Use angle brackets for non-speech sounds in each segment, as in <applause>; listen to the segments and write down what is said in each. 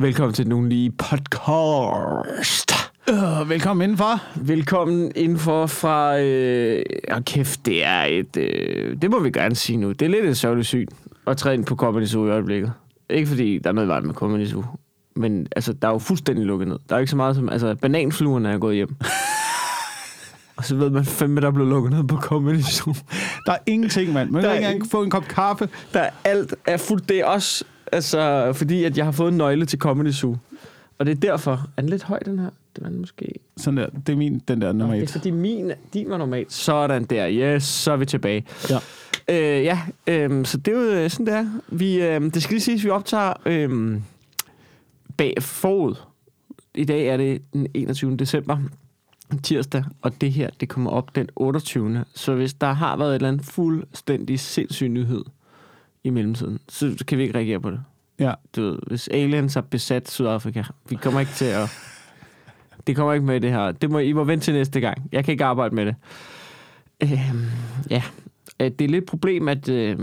Velkommen til nogle lige podcast. Øh, velkommen indenfor. Velkommen indenfor fra... Øh, oh, kæft, det er et... Øh, det må vi gerne sige nu. Det er lidt et sørgeligt syn at træde ind på Comedy Zoo i øjeblikket. Ikke fordi der er noget i vejen med Comedy Zoo. Men altså, der er jo fuldstændig lukket ned. Der er ikke så meget som... Altså, bananfluerne er gået hjem. <laughs> Og så ved man fandme, der er blevet lukket ned på Comedy Zoo. Der er ingenting, mand. Man Der kan ikke engang ingen- få en kop kaffe. Der er alt er fuldt. Det er også... Altså, fordi at jeg har fået en nøgle til Comedy Zoo. Og det er derfor... Er den lidt høj, den her? Det var den måske... Sådan der. Det er min, den der nummer Det er et. fordi min, din var normalt. Sådan der. Yes, så er vi tilbage. Ja. Øh, ja, øh, så det er jo øh, sådan der. Vi, øh, det skal lige siges, vi optager øh, bag forud. I dag er det den 21. december, tirsdag, og det her, det kommer op den 28. Så hvis der har været et eller andet fuldstændig sindssyg nyhed i mellemtiden, så kan vi ikke reagere på det. Ja. Du ved, hvis aliens har besat Sydafrika, vi kommer ikke til at... Det kommer ikke med det her. Det må, I må vente til næste gang. Jeg kan ikke arbejde med det. Øhm, ja, Øh, det er lidt et problem, at... Øh,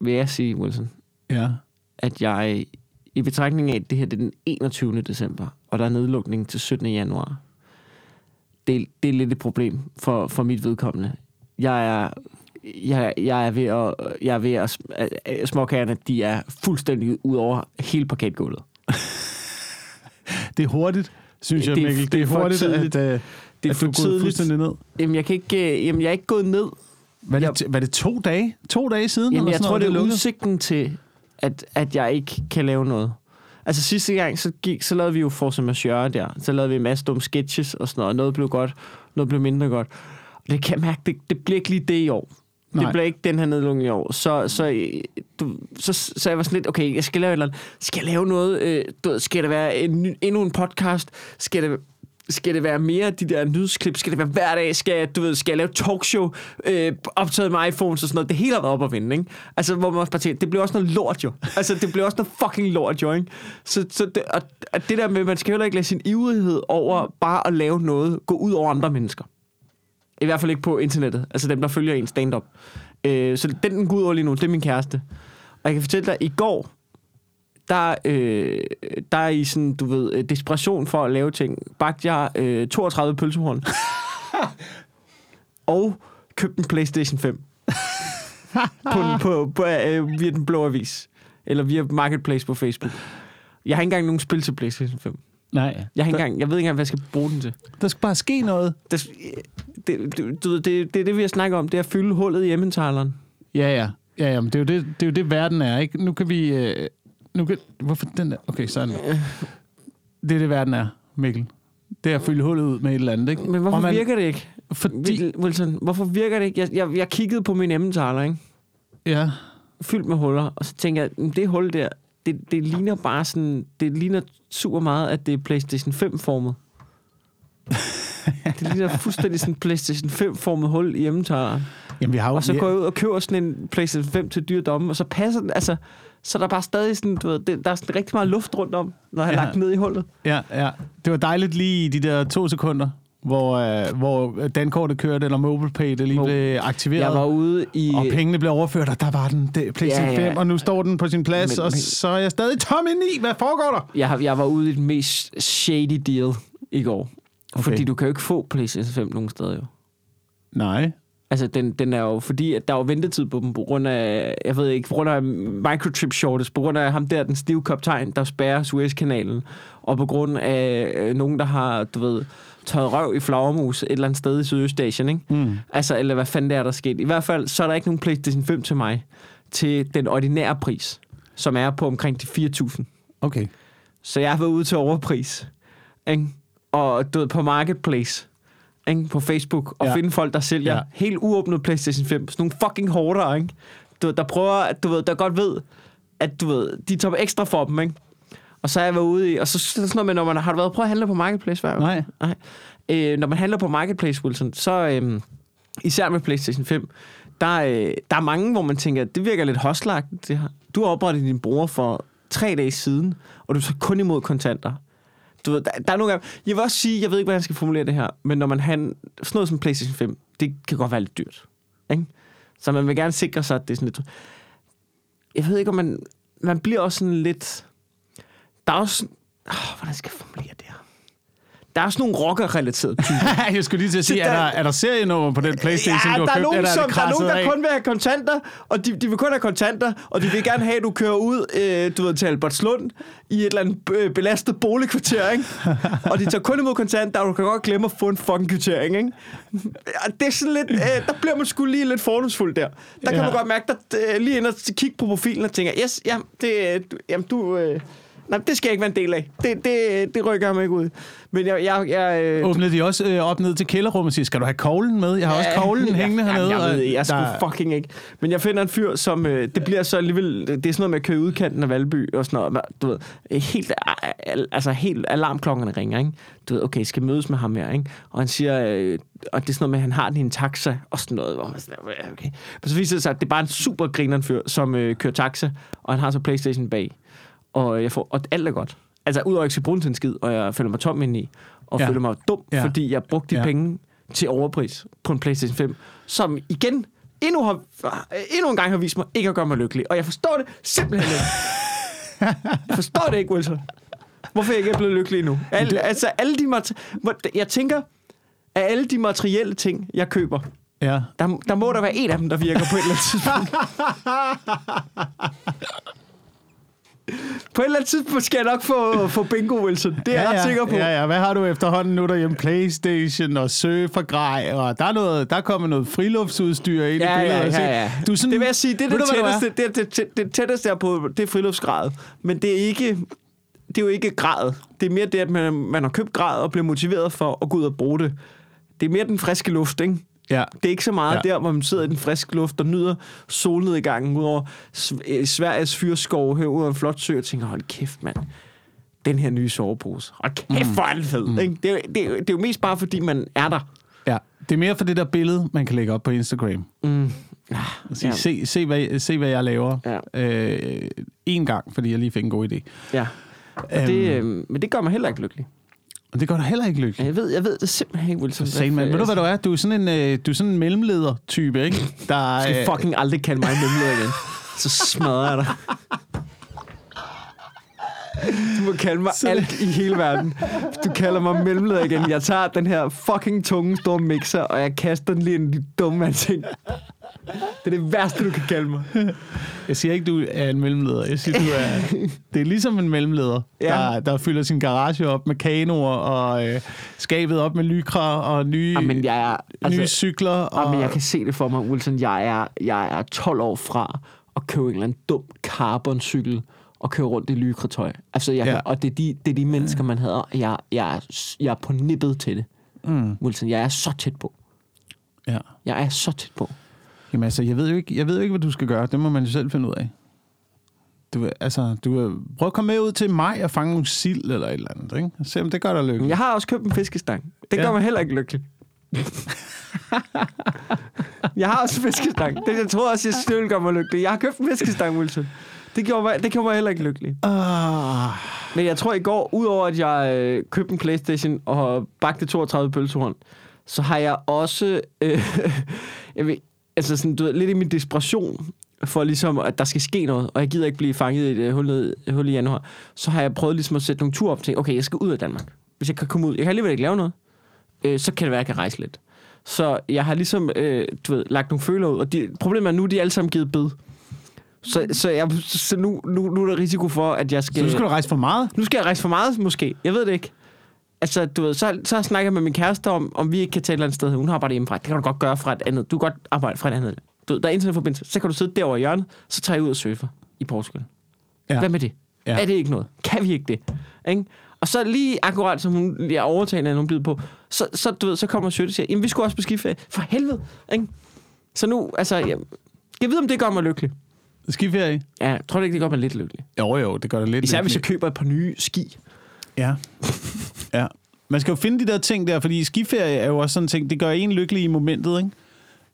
vil jeg sige, Wilson, Ja. at jeg i betragtning af, at det her det er den 21. december, og der er nedlukning til 17. januar, det, det er lidt et problem for, for mit vedkommende. Jeg er, jeg, jeg er ved at, jeg er ved at, at- småkagerne, de er fuldstændig ud over hele parketgulvet. Det er hurtigt, synes jeg, Det er- Mikkel. det Det er hurtigt, tidligt. at, uh, Det er at for du er gået fuldstændig ned. Jamen, jeg, kan ikke, øh, jamen, jeg er ikke gået ned. Hvad er, det, hvad er det to dage? To dage siden? Jamen, jeg tror, noget, det er udsigten til, at, at jeg ikke kan lave noget. Altså sidste gang, så, gik, så lavede vi jo Force Majeure der. Så lavede vi en masse dumme sketches og sådan noget. Noget blev godt, noget blev mindre godt. Og det kan jeg mærke, det, det bliver ikke lige det i år. Nej. Det bliver ikke den her nedlukning i år. Så, så, du, så, så jeg var sådan lidt, okay, jeg skal lave et eller andet. Skal jeg lave noget? Øh, du, skal det være en, endnu en podcast? Skal det, skal det være mere de der nyhedsklip? Skal det være hver dag? Skal jeg, du ved, skal jeg lave talkshow øh, optaget med iPhones og sådan noget? Det hele har været op at vinde, ikke? Altså, hvor man også bare tænker, det bliver også noget lort jo. Altså, det bliver også noget fucking lort jo, ikke? Så, så det, og, og det der med, man skal heller ikke lade sin ivrighed over bare at lave noget gå ud over andre mennesker. I hvert fald ikke på internettet. Altså dem, der følger en stand-up. Øh, så den, den går ud over lige nu, det er min kæreste. Og jeg kan fortælle dig, i går, der, øh, der er i sådan, du ved, øh, desperation for at lave ting, bagte jeg øh, 32 pølsehorn. <laughs> og købte en Playstation 5. på, på, på, øh, via den blå avis. Eller via Marketplace på Facebook. Jeg har ikke engang nogen spil til Playstation 5. Nej. Jeg, har ikke engang, jeg ved ikke engang, hvad jeg skal bruge den til. Der skal bare ske noget. Det, det, det, ved, det, det er det, vi har snakket om. Det er at fylde hullet i emmentaleren. Ja, ja. Ja, ja, men det er jo det, det, er jo det verden er, ikke? Nu kan vi... Øh, nu kan, hvorfor den der? Okay, sådan. Det er det, verden er, Mikkel. Det er at fylde hullet ud med et eller andet, ikke? Men hvorfor man, virker det ikke? Fordi... Wilson, hvorfor virker det ikke? Jeg, jeg, jeg kiggede på min emmentaler, ikke? Ja. fyldt med huller, og så tænker jeg, "Mm, det hul der, det, det ligner bare sådan, det ligner super meget, at det er PlayStation 5-formet. det ligner fuldstændig sådan en PlayStation 5-formet hul i emmentaleren. Jamen, vi har jo... Og så går jeg ud og køber sådan en PlayStation 5 til dyre domme, og så passer den, altså, så er der bare stadig sådan, du ved, det, der er sådan rigtig meget luft rundt om, når jeg har Ja. lagt den ned i hullet. Ja, ja. Det var dejligt lige i de der to sekunder, hvor, øh, hvor dankortet kørte, eller MobilePay, det lige Mo- blev aktiveret. Jeg var ude i... Og pengene blev overført, og der var den, det, PlayStation Ja, ja. 5, og nu står den på sin plads, Men- og men- så er jeg stadig tom indeni. Hvad foregår der? Jeg, jeg var ude i den mest shady deal i går. Okay. Okay. Fordi du kan jo ikke få PlayStation 5 nogen steder jo. Nej. Altså, den, den er jo, fordi at der er jo ventetid på dem, på grund af, jeg ved ikke, på grund af microchip shortage, på grund af ham der, den stive kaptajn, der spærrer Suezkanalen, og på grund af øh, nogen, der har, du ved, tørret røv i flagermus et eller andet sted i Sydøstasien, ikke? Mm. Altså, eller hvad fanden det er, der er sket. I hvert fald, så er der ikke nogen PlayStation 5 til mig, til den ordinære pris, som er på omkring de 4.000. Okay. Så jeg har været ude til overpris, ikke? Og du ved, på Marketplace, ikke? på Facebook, og ja. Finde folk, der sælger ja. Helt uåbnet PlayStation 5. Sådan nogle fucking hårdere, ikke? Du, ved, der prøver, at du ved, der godt ved, at du ved, de tager ekstra for dem, ikke? Og så er jeg været ude i, og så sådan noget med, når man har du været prøvet at handle på Marketplace før? Nej. Nej. Øh, når man handler på Marketplace, Wilson, så øh, især med PlayStation 5, der, øh, der er mange, hvor man tænker, det virker lidt hostlagt, det her. Du har oprettet din bruger for tre dage siden, og du er så kun imod kontanter. Du ved, der, der er nogle gange, jeg vil også sige, jeg ved ikke, hvordan jeg skal formulere det her, men når man har sådan noget som PlayStation 5, det kan godt være lidt dyrt. Ikke? Så man vil gerne sikre sig, at det er sådan lidt... Jeg ved ikke, om man... Man bliver også sådan lidt... Der er også... Oh, hvordan skal jeg formulere det her? Der er også nogle rocker-relaterede typer. <laughs> jeg skulle lige til at sige, Så er der- der, er der serienummer på den Playstation, ja, du der har er, købt, nogen, eller er som, det der er nogen, der af? kun vil have kontanter, og de, de vil kun have kontanter, og de vil gerne have, at du kører ud øh, du ved, til Albertslund i et eller andet øh, belastet boligkvarter, ikke? og de tager kun imod kontanter, og du kan godt glemme at få en fucking kvittering, ikke? Det er sådan lidt, øh, der bliver man sgu lige lidt fordomsfuld der. Der kan Ja. man godt mærke, at øh, lige ind og kigge på profilen og tænker, yes, jamen, det, du- jamen du... Øh, Nej, det skal jeg ikke være en del af. Det, det, det rykker jeg mig ikke ud. Men jeg... jeg, jeg øh, Åbnede de også øh, op ned til kælderrummet og siger, skal du have koglen med? Jeg har også koglen <laughs> hængende ja, hernede. Jeg, ved, det. jeg der- fucking ikke. Men jeg finder en fyr, som... Øh, det bliver så alligevel... Det er sådan noget med at køre udkanten af Valby og sådan noget. Du ved, helt, al- altså helt alarmklokkerne ringer, ikke? Du ved, okay, jeg skal mødes med ham her, ikke? Og han siger... Øh, og det er sådan noget med, at han har den i en taxa og sådan noget. Hvor man sådan, ja, okay. Men så viser det sig, at det er bare en super grineren fyr, som øh, kører taxa, og han har så Playstation bag. Og, jeg får, og alt er godt. Altså, udover at jeg ikke skal bruge en skid, og jeg føler mig tom indeni, og Ja. føler mig dum, Ja. fordi jeg brugte de Ja. penge til overpris på en PlayStation 5, som igen endnu, har, endnu en gang har vist mig ikke at gøre mig lykkelig. Og jeg forstår det simpelthen ikke. jeg forstår det ikke, Wilson. Hvorfor jeg ikke er blevet lykkelig endnu. Al, altså, alle de mate- hvor- jeg tænker, af alle de materielle ting, jeg køber, Ja. der, der må der være en af dem, der virker på et eller andet <laughs> tidspunkt. På et eller andet tidspunkt skal jeg nok få, få bingo, Wilson. Det er jeg ja, ret sikker på. Ja, ja. Hvad har du efterhånden nu derhjemme? Playstation og surfergrej, og der er, noget, der er kommet noget friluftsudstyr ind Ja, i billedet. ja, ja, ja. Du er sådan, det vil jeg sige, det er det er? tætteste, det, er det, det, det tætteste der på, det er friluftsgrad. Men det er ikke, det er jo ikke grad. Det er mere det, at man, man har købt grad og bliver motiveret for at gå ud og bruge det. Det er mere den friske luft, ikke? Ja. Det er ikke så meget Ja. der, hvor man sidder i den friske luft og nyder solnedgangen ud over øh, Sveriges fyrskov her ud en flot sø og tænker, hold kæft, mand. Den her nye sovepose. Hold kæft, hvor er den fed. Mm. Ikke? Det, er, det, er, det er jo mest bare, fordi man er der. ja. Det er mere for det der billede, man kan lægge op på Instagram. Mm. Og sige, Ja. se, se, hvad, se, hvad jeg laver. Ja. Øh, en gang, fordi jeg lige fik en god idé. Ja. Og det, øh, men det gør mig heller ikke lykkelig. Og det gør dig heller ikke lykkelig. Jeg ved, jeg ved det simpelthen ikke, Wilson. Satan, man. Ved du, hvad du er? Du er sådan en, øh, du er sådan en mellemleder-type, ikke? <laughs> Der, Du skal øh, fucking aldrig kalde mig en mellemleder igen. Så smadrer jeg dig. Du må kalde mig alt i hele verden. Du kalder mig mellemleder igen, jeg tager den her fucking tunge store mixer, og jeg kaster den lige ind i de dumme ting. Det er det værste, du kan kalde mig. <laughs> Jeg siger ikke, du er en mellemleder. Jeg siger, du er... <laughs> Det er ligesom en mellemleder, Ja. der, der fylder sin garage op med kanoer og øh, skabet op med lykra og nye, Jamen, jeg er... nye Altså, cykler. Og, Jamen, jeg kan se det for mig, Wilson. Jeg er, jeg er 12 år fra at købe en eller anden dum carboncykel og køre rundt i lykretøj. Altså, jeg Ja. og det er, de, det er de mennesker, man hader. Jeg, jeg, er, jeg er på nippet til det. Mm, Wilson, jeg er så tæt på. ja. Jeg er så tæt på. Jamen altså, jeg ved, jo ikke, jeg ved jo ikke, hvad du skal gøre. Det må man jo selv finde ud af. Du, altså, du vil, prøv at komme med ud til mig og fange nogle sild eller et eller andet. Ikke? Se om det gør dig lykkelig. jeg har også købt en fiskestang. Det Ja. gør mig heller ikke lykkelig. <laughs> jeg har også en fiskestang. Det, jeg tror også, jeg vil gøre mig lykkelig. Jeg har købt en fiskestang, Wilson. Det gjorde mig, det gjorde mig heller ikke lykkelig. Ah, Men jeg tror i går, udover at jeg øh, købte en Playstation og bagte 32 pølsehorn, så har jeg også, øh, <laughs> jeg ved, altså sådan, du ved, lidt i min desperation for ligesom, at der skal ske noget, og jeg gider ikke blive fanget i et øh, hul, ned, hul i januar, så har jeg prøvet ligesom at sætte nogle ture op til, okay, jeg skal ud af Danmark. Hvis jeg kan komme ud, jeg kan alligevel ikke lave noget, øh, så kan det være, at jeg kan rejse lidt. Så jeg har ligesom, øh, du ved, lagt nogle føler ud, og de, problemet er nu, de er alle sammen givet bed. Så, så, jeg, så nu, nu, nu er der risiko for, at jeg skal... så nu skal du rejse for meget? Nu skal jeg rejse for meget, måske. Jeg ved det ikke. Altså, du ved, så, så snakker jeg med min kæreste om, om vi ikke kan tage et eller andet sted. Hun har bare det hjemmefra. Det kan du godt gøre fra et andet. Du kan godt arbejde fra et andet. Du ved, der er internetforbindelse. Så kan du sidde derovre i hjørnet, så tager jeg ud og surfer i Portugal. Ja. Hvad med det? Ja. Er det ikke noget? Kan vi ikke det? Ikke? Og så lige akkurat, som hun, jeg overtaler, hun byder på, så, så, du ved, så kommer Sødt og siger, jamen vi skulle også på skiferie. For helvede. Ikke? Så nu, altså, jeg, jeg ved, om det gør mig lykkelig. Skiferie? Ja, jeg tror det ikke, det gør mig lidt lykkelig. Jo, jo, det gør det lidt. Især hvis jeg lykkelig. køber et par nye ski. Ja. ja. Man skal jo finde de der ting der, fordi skiferie er jo også sådan en ting, det gør en lykkelig i momentet, ikke?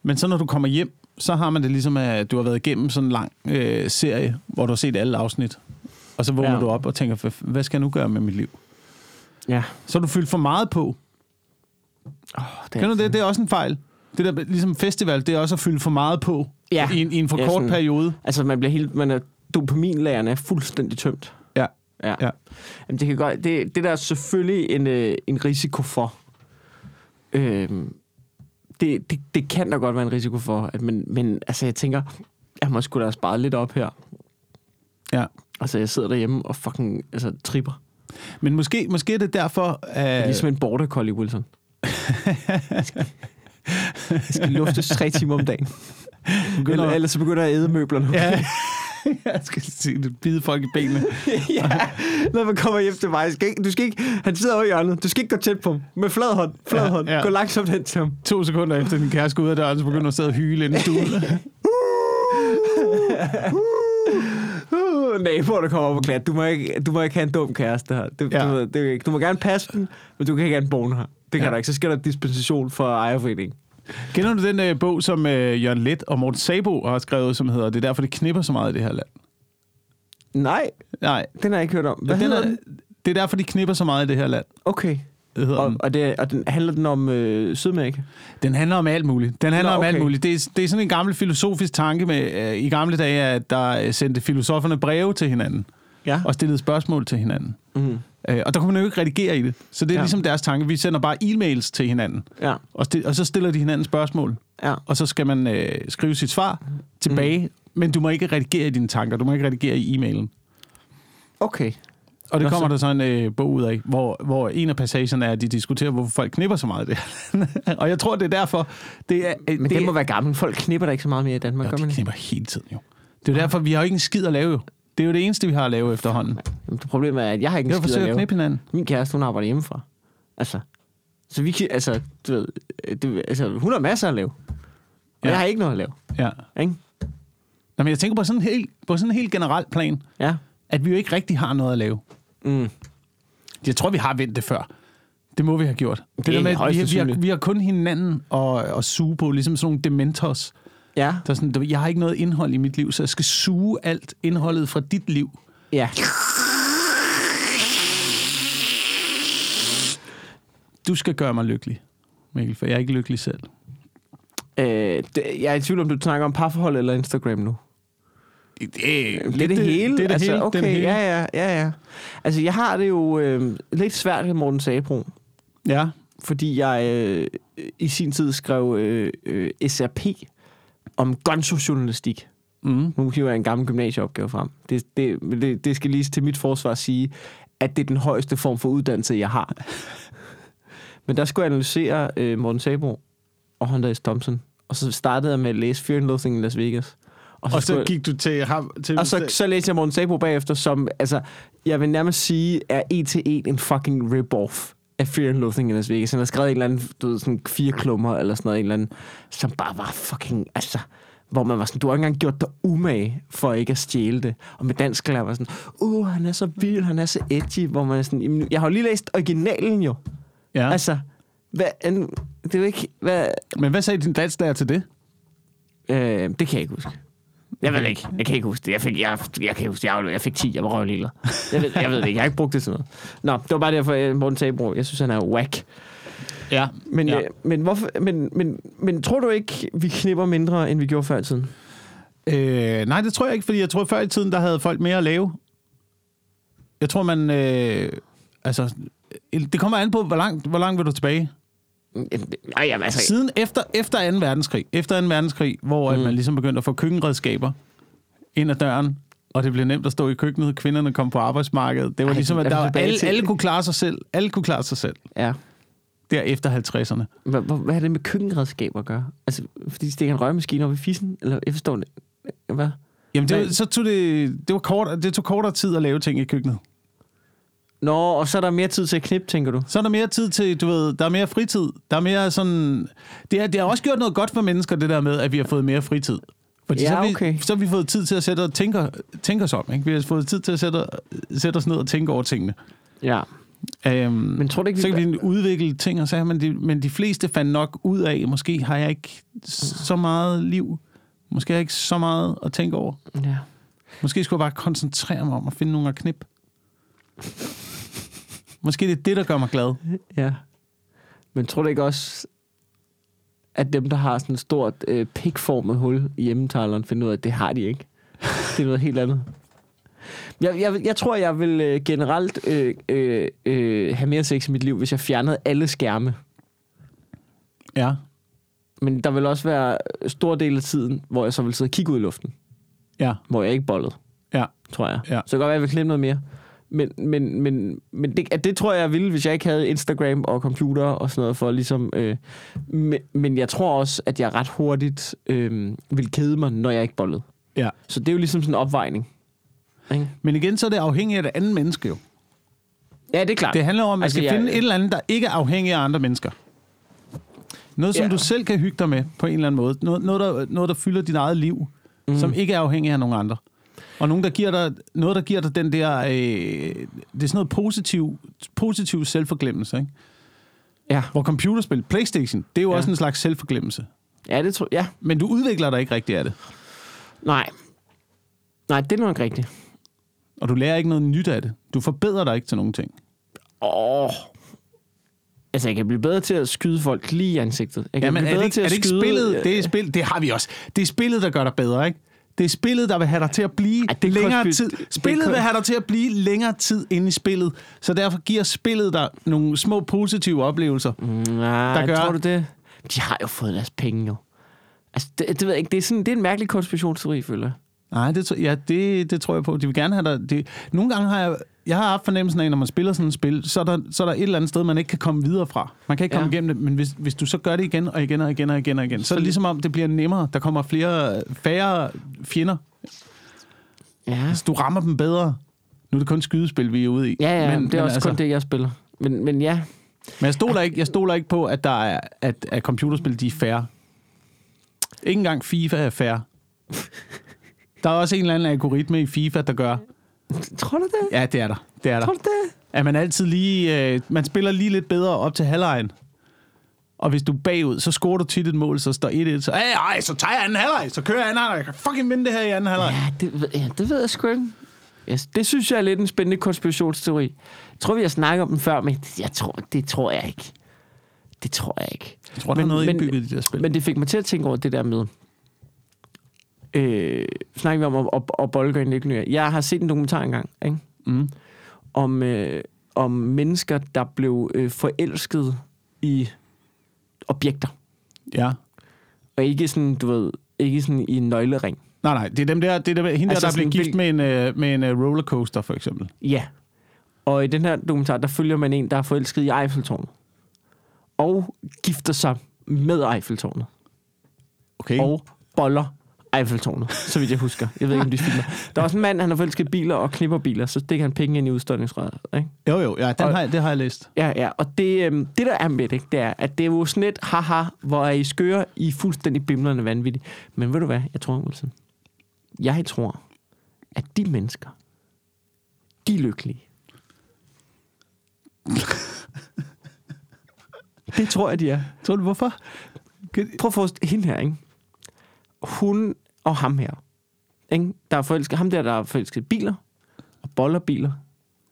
Men så når du kommer hjem, så har man det ligesom, at du har været igennem sådan en lang øh, serie, hvor du har set alle afsnit. Og så vågner ja. Du op og tænker, "Hvad- hvad skal jeg nu gøre med mit liv? Ja. Så har du fyldt for meget på. Oh, det Kan du det? Det er også en fejl. Det der ligesom festival, det er også at fylde for meget på Ja. i, en, i en for Ja, kort sådan- periode. Altså, man bliver helt... Man er, dopaminlagerne er fuldstændig tømt. Ja. Ja. Ja. Jamen, det, kan godt, det, det der er selvfølgelig en, øh, en risiko for. Øhm, det, det, det kan der godt være en risiko for. At, men, men altså, jeg tænker, jeg må sgu da have sparet lidt op her. Ja. Altså, jeg sidder derhjemme og fucking altså, tripper. Men måske, måske er det derfor... Jeg er Uh, ligesom en border collie, Wilson. <laughs> Jeg skal, jeg skal luftes tre timer om dagen. Eller, ellers så begynder jeg at æde møblerne. ja, <laughs> <laughs> jeg skal se det bide folk i benene. <laughs> ja, når man kommer hjem til mig. Jeg Skal ikke, du skal ikke, han sidder over i hjørnet. Du skal ikke gå tæt på ham. Med flad hånd. Flad Ja, hånd. ja. Gå langsomt hen til ham. To sekunder efter din kæreste ud af døren, så begynder du at sidde og hyle inde i stuen. <laughs> Uh, naboer, der kommer op og klat. Du må ikke, du må ikke have en dum kæreste her. Du, Ja. du, du, du, må gerne passe den, men du kan ikke have en born her. Det kan ja. du ikke. Så skal der dispensation for ejerforeningen. Kender du den øh, bog, som øh, Jørgen Let og Morten Sabo har skrevet, som hedder Det er derfor, det knipper så meget i det her land? Nej, Nej, den har jeg ikke hørt om. Hvad den hedder er, den? det er derfor, de knipper så meget i det her land. Okay. Det hedder Og, den. og, det, og den, handler den om øh, Sydamerika? Den handler om alt muligt. Den handler Nå, om alt okay. muligt. Det er, det er sådan en gammel filosofisk tanke med, øh, i gamle dage, at der sendte filosoferne breve til hinanden Ja. og stillede spørgsmål til hinanden. Mm. Øh, og der kunne man jo ikke redigere i det. Så det er ja. Ligesom deres tanke. Vi sender bare e-mails til hinanden, Ja. og, sti- og så stiller de hinanden spørgsmål. Ja. Og så skal man øh, skrive sit svar tilbage, mm. men du må ikke redigere i dine tanker. Du må ikke redigere i e-mailen. Okay. Og det Nå, kommer så- der så en øh, bog ud af, hvor, hvor en af passagerne er, at de diskuterer, hvorfor folk knipper så meget her. <laughs> og jeg tror, det er derfor... Det er, øh, Men det det må være gammel. Folk knipper der ikke så meget mere i Danmark, gør man de knipper hele tiden jo. Det er jo derfor, vi har jo ikke en skid at lave jo. Det er jo det eneste, vi har at lave efterhånden. Jamen, Det problemet er, at jeg har ikke en skid at lave. hinanden. Min kæreste, hun arbejder hjemmefra. Altså, så vi kan, altså, du ved, det, altså, hun har masser at lave. Og Ja. jeg har ikke noget at lave, Ja. ikke? Nå, men jeg tænker på sådan en helt, på sådan en helt generelt plan, Ja. at vi jo ikke rigtig har noget at lave. Mm. Jeg tror, vi har vendt det før. Det må vi have gjort. Det, er der med, at vi, vi, har, vi har kun hinanden at, at suge på, ligesom sådan nogle dementors. Ja. Der er sådan, jeg har ikke noget indhold i mit liv, så jeg skal suge alt indholdet fra dit liv. Ja. Du skal gøre mig lykkelig, Mikkel, for jeg er ikke lykkelig selv. Øh, det, jeg er i tvivl om, du snakker om parforhold eller Instagram nu. Det, Det er det, hele? Det det altså, hele. Okay, det det hele. ja, ja, ja, ja. Altså, jeg har det jo øh, lidt svært med Morten Sabro, ja. fordi jeg øh, i sin tid skrev øh, øh, SRP om gonzo-journalistik. Mm. Nu hiver jeg en gammel gymnasieopgave frem. Det, det, det, det skal lige til mit forsvar sige, at det er den højeste form for uddannelse, jeg har. <laughs> Men der skulle jeg analysere øh, Morten Sabro og Hunter S. Thompson. Og så startede jeg med at læse Fear and Loathing in Las Vegas. Og så skulle jeg- gik du til ham... Til, og så, så læste jeg Morten Sabro bagefter, som, altså, jeg vil nærmest sige, er en til en en fucking rip-off af Fear and Loathing in Las Vegas. Han har skrevet en eller anden, du ved, sådan fire klummer eller sådan noget, en eller anden, som bare var fucking, altså, hvor man var sådan, du har ikke engang gjort dig umage for ikke at stjæle det. Og med dansk lærer var sådan, uh, han er så vild, han er så edgy, hvor man er sådan, "Jamen, jeg har jo lige læst originalen jo. ja. Altså, hvad, det er jo ikke, hvad, Men hvad sagde din danslærer til det? øh, det kan jeg ikke huske. Jeg ved ikke. Jeg kan ikke huske det. Jeg fik, jeg, jeg kan huske. Jeg, jeg fik 10. Jeg var røvligeglad. Jeg ved, jeg ved det ikke. Jeg har ikke brugt det til noget. Nå, det var bare derfor, øh, Morten Sabro. Jeg synes, han er whack. Ja. Men, ja. øh, men, hvorfor, men, men, men tror du ikke, vi knipper mindre, end vi gjorde før i tiden? Øh, nej, det tror jeg ikke, fordi jeg tror, før i tiden, der havde folk mere at lave. Jeg tror, man... Øh, altså, det kommer an på, hvor langt, hvor langt vil du tilbage? Nej, jamen, altså... Siden efter, efter 2. verdenskrig, efter 2. verdenskrig, hvor mm. Man ligesom begyndte at få køkkenredskaber ind ad døren, og det blev nemt at stå i køkkenet, kvinderne kom på arbejdsmarkedet. Det var Ej, ligesom, at er der, var- alle, til- alle kunne klare sig selv. Alle kunne klare sig selv. Ja. Der efter 50'erne. Hvad, hvad, har det med køkkenredskaber at gøre? Altså, fordi de stikker en røgmaskine op i fissen? Eller, jeg forstår det. Hvad? Jamen, det, var, så tog det, det, var kort, det tog kortere tid at lave ting i køkkenet. Nå, og så er der mere tid til at knippe, tænker du? Så er der mere tid til, du ved, der er mere fritid. Der er mere sådan... Det, er, det har også gjort noget godt for mennesker, det der med, at vi har fået mere fritid. Fordi Ja, så, har vi, okay. så har vi fået tid til at sætte og tænke, tænke os om. Ikke? Vi har fået tid til at sætte, sætte os ned og tænke over tingene. Ja. Um, Men tror du ikke, vi så kan vi udvikle ting og sager, men de, men de fleste fandt nok ud af, måske har jeg ikke så meget liv. Måske har jeg ikke så meget at tænke over. Ja. Måske skulle jeg bare koncentrere mig om at finde nogle at knip. Måske det er det, der gør mig glad. <laughs> Ja. Men tror du ikke også, at dem, der har sådan et stort øh, pikformet hul i hjemmetaleren, finder ud af, at det har de ikke? Det er noget helt andet. Jeg, jeg, jeg tror, jeg vil øh, generelt øh, øh, øh, have mere sex i mit liv, hvis jeg fjernede alle skærme. Ja. Men der vil også være stor del af tiden, hvor jeg så vil sidde og kigge ud i luften. Ja. Hvor jeg ikke bollede, Ja. tror jeg. Ja. Så det kan godt være, at jeg vil knippe noget mere. Men, men, men, men det, det tror jeg, jeg ville, hvis jeg ikke havde Instagram og computer og sådan noget for ligesom... Øh, men, men jeg tror også, at jeg ret hurtigt øh, vil kede mig, når jeg ikke bollede. Ja. Så det er jo ligesom sådan en opvejning. Ikke? Men igen, så er det afhængigt af det andet menneske jo. Ja, det er klart. Det handler om, at man Altså, skal jeg- finde et eller andet, der ikke er afhængig af andre mennesker. Noget, som Ja. du selv kan hygge dig med på en eller anden måde. Noget, noget, der, noget der fylder dit eget liv, mm. som ikke er afhængig af nogen andre. Og nogen, der giver dig, noget, der giver dig den der... Øh, det er sådan noget positiv, positiv selvforglemmelse, ikke? Ja. Hvor computerspil, Playstation, det er jo Ja. også en slags selvforglemmelse. Ja, det tror ja. Men du udvikler dig ikke rigtig af det. Nej. Nej, det er nok rigtigt. Og du lærer ikke noget nyt af det. Du forbedrer dig ikke til nogen ting. Åh. Altså, jeg kan blive bedre til at skyde folk lige i ansigtet. Jeg kan Jamen, blive er bedre det, ikke, til er at det ikke skyde, spillet? øh, Det, er spil, det har vi også. Det er spillet, der gør dig bedre, ikke? Det er spillet, der vil have dig til at blive Ej, det er længere konspir- tid. det Spillet kon- vil have dig til at blive længere tid inde i spillet. Så derfor giver spillet dig nogle små positive oplevelser. Nej, der gør- tror du det? De har jo fået deres penge, jo. Altså, det, det ved jeg ikke. Det er, sådan, det er en mærkelig konspirationsteori, føler jeg. Nej, det, ja, det, det tror jeg på. De vil gerne have dig... Det, nogle gange har jeg... Jeg har haft fornemmelsen af, når man spiller sådan et spil, så er, der, så er der et eller andet sted, man ikke kan komme videre fra. Man kan ikke komme Ja. igennem det, men hvis, hvis du så gør det igen og igen og igen og igen og igen, så er det ligesom om, det bliver nemmere. Der kommer flere, færre fjender. Ja, Altså, du rammer dem bedre. Nu er det kun skydespil, vi er ude i. ja, ja men, det er også altså, kun det, jeg spiller. Men, men ja, Men jeg stoler ikke, jeg stoler ikke på, at, der er, at, at computerspil de er færre. Ikke engang FIFA er færre. <laughs> Der er også en eller anden algoritme i FIFA, der gør... tror du det? Ja, det er der. Det er der. Tror du det? At man altid lige... Øh, man spiller lige lidt bedre op til halvlejen. Og hvis du er bagud, så scorer du tit et mål, så står 1-1. Så, ej, ej, så tager jeg anden halvleg. Så kører jeg anden halvleg. Jeg kan fucking vinde det her i anden halvleg. Ja, det, ved- ja, det ved jeg sgu ikke. Yes, det synes jeg er lidt en spændende konspirationsteori. Jeg tror, vi har snakket om den før, men jeg tror, det tror jeg ikke. Det tror jeg ikke. Jeg tror, der er noget indbygget i de der spil. Men det fik mig til at tænke over det der med... Øh, snakker vi om at, at, at bolde lidt nye. Jeg har set en dokumentar engang, ikke? Mm. Om, øh, om mennesker, der blev øh, forelsket i objekter. Ja. Og ikke sådan, du ved, ikke sådan i en nøglering. Nej, nej. Det er dem der, det er dem, hende Altså der, der blev gift vil- med en, øh, med en øh, rollercoaster, for eksempel. Ja. Og i den her dokumentar, der følger man en, der er forelsket i Eiffeltårnet. Og gifter sig med Eiffeltårnet. Okay. Og boller Eiffeltårnet, så vidt jeg husker. Jeg ved ikke, om de filmer. Der er også en mand, han har forelsket biler og knipper biler, så stikker han penge ind i udstødningsrøret. Ikke? Jo, jo. Ja, den Og- har, jeg- det har jeg læst. Ja, ja. Og det, øhm, det, der er med det, ikke, det er, at det er jo sådan et haha, hvor er I skøre, I er fuldstændig bimlerne vanvittige. Men ved du hvad, jeg tror, Wilson, jeg tror, at de mennesker, de er lykkelige. det tror jeg, de er. Tror du, hvorfor? Prøv at forestille hende her, ikke? Hun og ham her. Ikke? Der er forelsket, ham der, der er forelsket i biler, og boller biler,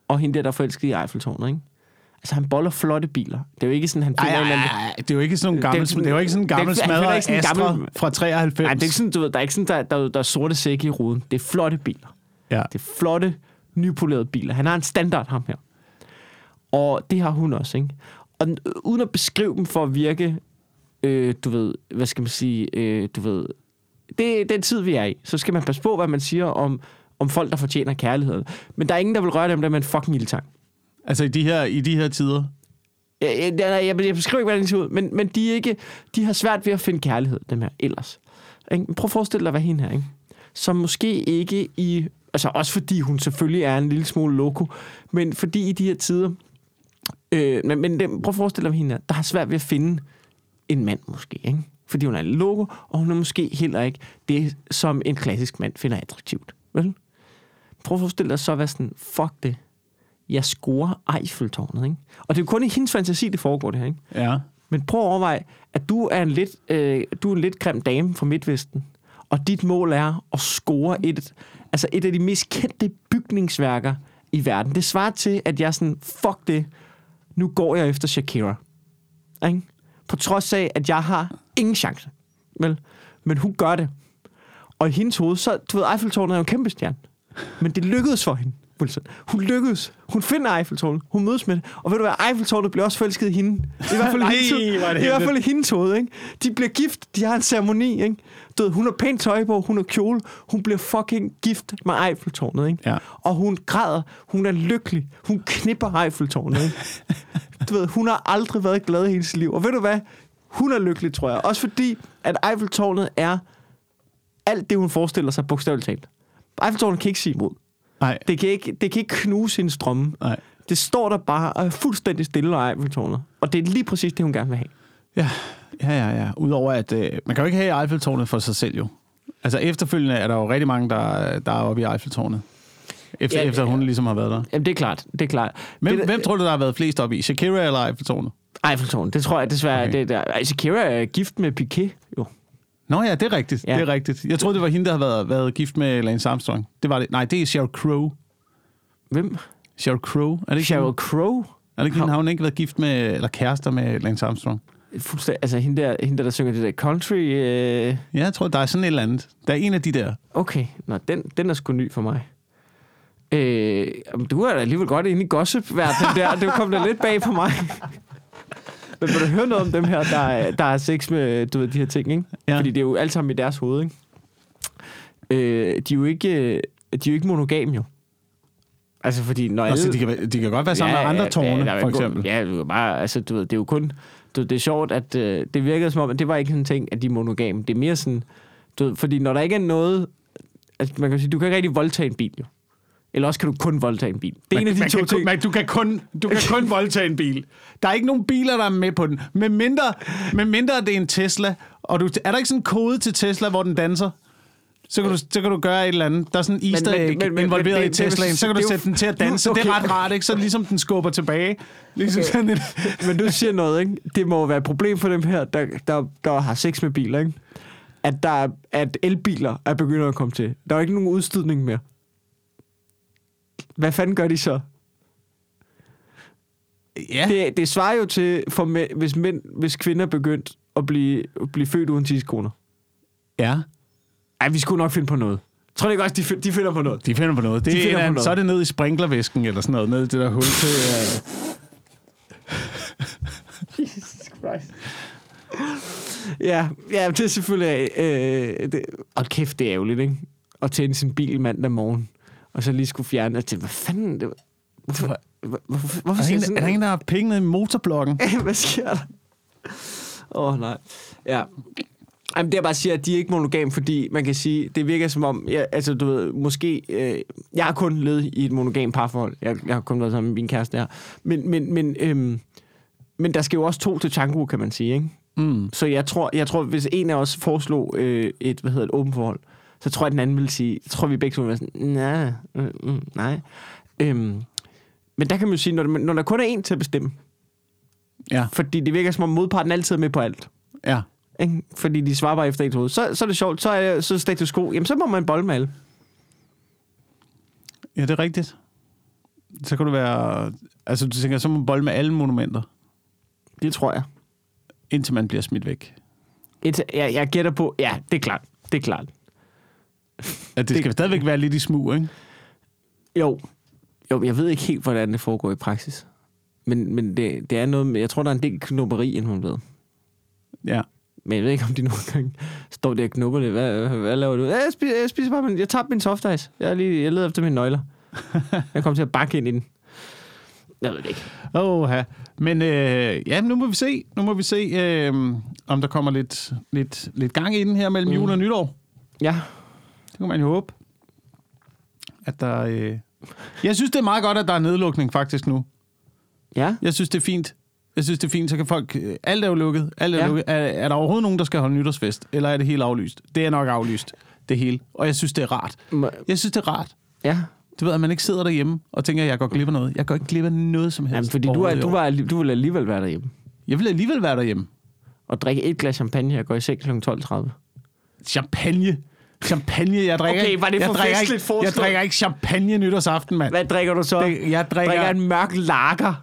og hende der, der er forelsket i Eiffeltårnet, ikke? Altså, han boller flotte biler. Det er jo ikke sådan, han finder ej, ej, ej, det er jo ikke sådan en Det gammel, sådan- det er jo ikke sådan en det gammel smadret ikke sådan en Astra gammel- fra 93. Nej, det er ikke sådan, du ved, der er ikke sådan, der, der, der er sorte sække i ruden. Det er flotte biler. Ja. Det er flotte, nypolerede biler. Han har en standard, ham her. Og det har hun også, ikke? Og den- uden at beskrive dem for at virke, øh, du ved, hvad skal man sige, øh, du ved, det er den tid, vi er i. Så skal man passe på, hvad man siger om, om folk, der fortjener kærlighed. Men der er ingen, der vil røre dem der med en fucking ildtang. Altså i de her, i de her tider. Jeg, jeg, jeg, jeg, beskriver ikke, hvordan de ser ud, men, men de, er ikke, de har svært ved at finde kærlighed, dem her, ellers. Ikke? Prøv at forestille dig, hvad hende her, ikke? Som måske ikke i... Altså også fordi hun selvfølgelig er en lille smule loco, men fordi i de her tider... Øh, men men prøv at forestille dig, hvad hende her, der har svært ved at finde en mand måske, ikke? Fordi hun er en logo, og hun er måske heller ikke det, som en klassisk mand finder attraktivt. Vel? Prøv at forestille dig så at være sådan, fuck det. Jeg scorer Eiffeltårnet, ikke? Og det er jo kun i hendes fantasi, det foregår det her, ikke? Ja. Men prøv at overveje, at du er en lidt, øh, du er en lidt grim dame fra Midtvesten, og dit mål er at score et, altså et af de mest kendte bygningsværker i verden. Det svarer til, at jeg er sådan, fuck det, nu går jeg efter Shakira. Ikke? På trods af, at jeg har ingen chance. Vel? Men hun gør det. Og i hendes hoved, så, du ved, Eiffeltårnet er jo en kæmpe stjerne. Men det lykkedes for hende. Wilson. Hun lykkedes. Hun finder Eiffeltårnet. Hun mødes med det. Og ved du hvad, Eiffeltårnet bliver også forelsket i hende. I hvert fald, i, <laughs> Nej, hendes, det i, hvert fald i hendes hoved. Ikke? De bliver gift. De har en ceremoni. Ikke? Du ved, hun har pænt tøj på. Hun har kjole. Hun bliver fucking gift med Eiffeltårnet. Ikke? Ja. Og hun græder. Hun er lykkelig. Hun knipper Eiffeltårnet. Ikke? <laughs> du ved, hun har aldrig været glad i hendes liv. Og ved du hvad? Hun er lykkelig, tror jeg. Også fordi, at Eiffeltårnet er alt det, hun forestiller sig bogstaveligt talt. Eiffeltårnet kan ikke sige imod. Nej, Det kan ikke, det kan ikke knuse hendes drømme. nej. Det står der bare og er fuldstændig stille af Eiffeltårnet. Og det er lige præcis det, hun gerne vil have. Ja, ja, ja. ja. Udover at, øh, man kan jo ikke have Eiffeltårnet for sig selv jo. Altså efterfølgende er der jo rigtig mange, der, der er oppe i Eiffeltårnet. Efter, Ja, efter hun ligesom har været der. Jamen, det er klart. Det er klart. Hvem, det, hvem tror du, der har været flest oppe i? Shakira eller Eiffeltårnet? Eiffeltårnet, det tror jeg desværre, Okay. det der. Ej, Shakira er gift med Piqué, jo. Nå ja, det er rigtigt. Ja. Det er rigtigt. Jeg troede, det var hende, der havde været, været gift med Lance Armstrong. Det var det. Nej, det er Sheryl Crow. Hvem? Sheryl Crow. Er det ikke Sheryl? Crow? Er det ikke hende? Har hun ikke været gift med, eller kærester med Lance Armstrong? Fuldstændig, altså hende der, hende der, der synger det der country. Øh... Ja, jeg tror, der er sådan et eller andet. Der er en af de der. Okay, Nå, den, den er sgu ny for mig. Øh, du er da alligevel godt inde i gossip-verdenen der. Det kom da lidt bag på mig. Men vil du høre noget om dem her, der, er- der er sex med du ved, de her ting, ikke? Ja. Fordi det er jo alt sammen i deres hoved, ikke? Øh, de er jo ikke, de er jo ikke monogam, jo. Altså, fordi når Nå, så de, kan, de kan godt være sammen med andre tårne, er for eksempel. Ja, det er bare, altså, du ved, det er jo kun... Du, det er sjovt, at øh, det virkede som om, at det var ikke sådan en ting, at de er monogame. Det er mere sådan... Du ved, fordi når der ikke er noget... Altså, man kan sige, du kan ikke rigtig voldtage en bil, jo. Eller også kan du kun voldtage en bil. Det er en af de man to kan, ting. Man, du kan kun, du kan kun <laughs> voldtage en bil. Der er ikke nogen biler, der er med på den. Med mindre, med mindre det er en Tesla. Og du, er der ikke sådan en kode til Tesla, hvor den danser? Så kan, du, så kan du gøre et eller andet. Der er sådan en easter men- egg men- men- involveret men i det- det- Teslaen. Så kan du sætte den til at danse. Okay. Det er ret rart, ikke? Så ligesom den skubber tilbage. Ligesom Okay. sådan et, <laughs> Men du siger noget, ikke? Det må være et problem for dem her, der, der, der har sex med biler, ikke? At, der, er- at elbiler er begyndt at komme til. Der er jo ikke nogen udstødning mere. Hvad fanden gør de så? ja. Det, det svarer jo til, for mænd, hvis, mænd, hvis kvinder er begyndt at blive, at blive født uden tidskoner. ja. Ej, vi skulle nok finde på noget. Tror du ikke også, de, de finder på noget? De finder på noget. Det De er finder en på noget. så er det ned i sprinklervæsken eller sådan noget. Ned i det der hul til... <laughs> Uh... Ja, ja det er selvfølgelig... Øh, det, og kæft, det er ærgerligt, ikke? At tænde sin bil mandag morgen, og så lige skulle fjerne og tænke, hvad fanden... Det, hvorfor, hvor- hvorfor, hvorfor Er, skal der jeg en, er der en, der har penge i motorblokken? <laughs> Hvad sker der? Åh, oh, nej. Ja. Jamen, det er bare at sige, at de er ikke monogam, fordi man kan sige, det virker som om, ja, altså du ved, måske, øh, jeg har kun levet i et monogam parforhold. Jeg, jeg har kun været sammen med min kæreste her. Men, men, men, øhm, men der skal jo også to til tango, kan man sige, ikke? Mm. Så jeg tror, jeg tror hvis en af os foreslog øh, et, hvad hedder et åbent forhold, så tror jeg, den anden ville sige, jeg tror vi begge to ville være sådan, nej, øh, mm, nej. Øhm, men der kan man jo sige, når, der- når der kun er en til at bestemme, Ja, fordi det virker som om modparten altid er med på alt. ja. Ikke? Fordi de svarer bare efter et hoved. Så, så er det sjovt. Så er, så er status quo. Jamen, så må man bolle med alle. Ja, det er rigtigt. Så kan du være... Altså, du tænker, så må man bold med alle monumenter, Det tror jeg. indtil man bliver smidt væk. Et, jeg, jeg gætter på... Ja, det er klart. Det er klart. At det skal Det- stadigvæk være lidt i smug, ikke? Jo. Jo, jeg ved ikke helt, hvordan det foregår i praksis. Men, men det, det er noget med... Jeg tror, der er en del knupperi involveret. Ja. Men jeg ved ikke, om de <laughs> nogle gange står der og knupper det. Hvad, hvad, laver du? Ja, Jeg spiser, jeg spiser bare min... Jeg tager min soft ice. Jeg, lige, jeg leder efter mine nøgler. <laughs> Jeg kommer til at bakke ind i den. Jeg ved det ikke. Åh, ja. Men øh, ja, nu må vi se. Nu må vi se, øh, om der kommer lidt, lidt, lidt gang i den her mellem Mm. jul og nytår. Ja. Det kan man jo håbe. At der... Øh... Jeg synes, det er meget godt, at der er nedlukning faktisk nu. Ja. Jeg synes, det er fint. Jeg synes, det er fint, så kan folk... øh, Alt er jo lukket. Alt er, Ja. lukket. Er, er der overhovedet nogen, der skal holde nytårsfest? Eller er det helt aflyst? Det er nok aflyst, det hele. Og jeg synes, det er rart. Jeg synes, det er rart. Ja. Du ved, at man ikke sidder derhjemme og tænker, at jeg går glip af noget. Jeg går ikke glip af noget som helst. Jamen, fordi du, er, du, var, du vil alligevel være derhjemme. Jeg vil alligevel være derhjemme. Og drikke et glas champagne og gå i seng kl. 12.30. Champagne. Champagne. Jeg drikker, Okay, var det jeg for drikker festligt ikke, foreslået? Jeg drikker ikke champagne nytårsaften, mand. Hvad drikker du så? Det- Jeg drikker... drikker en mørk lager.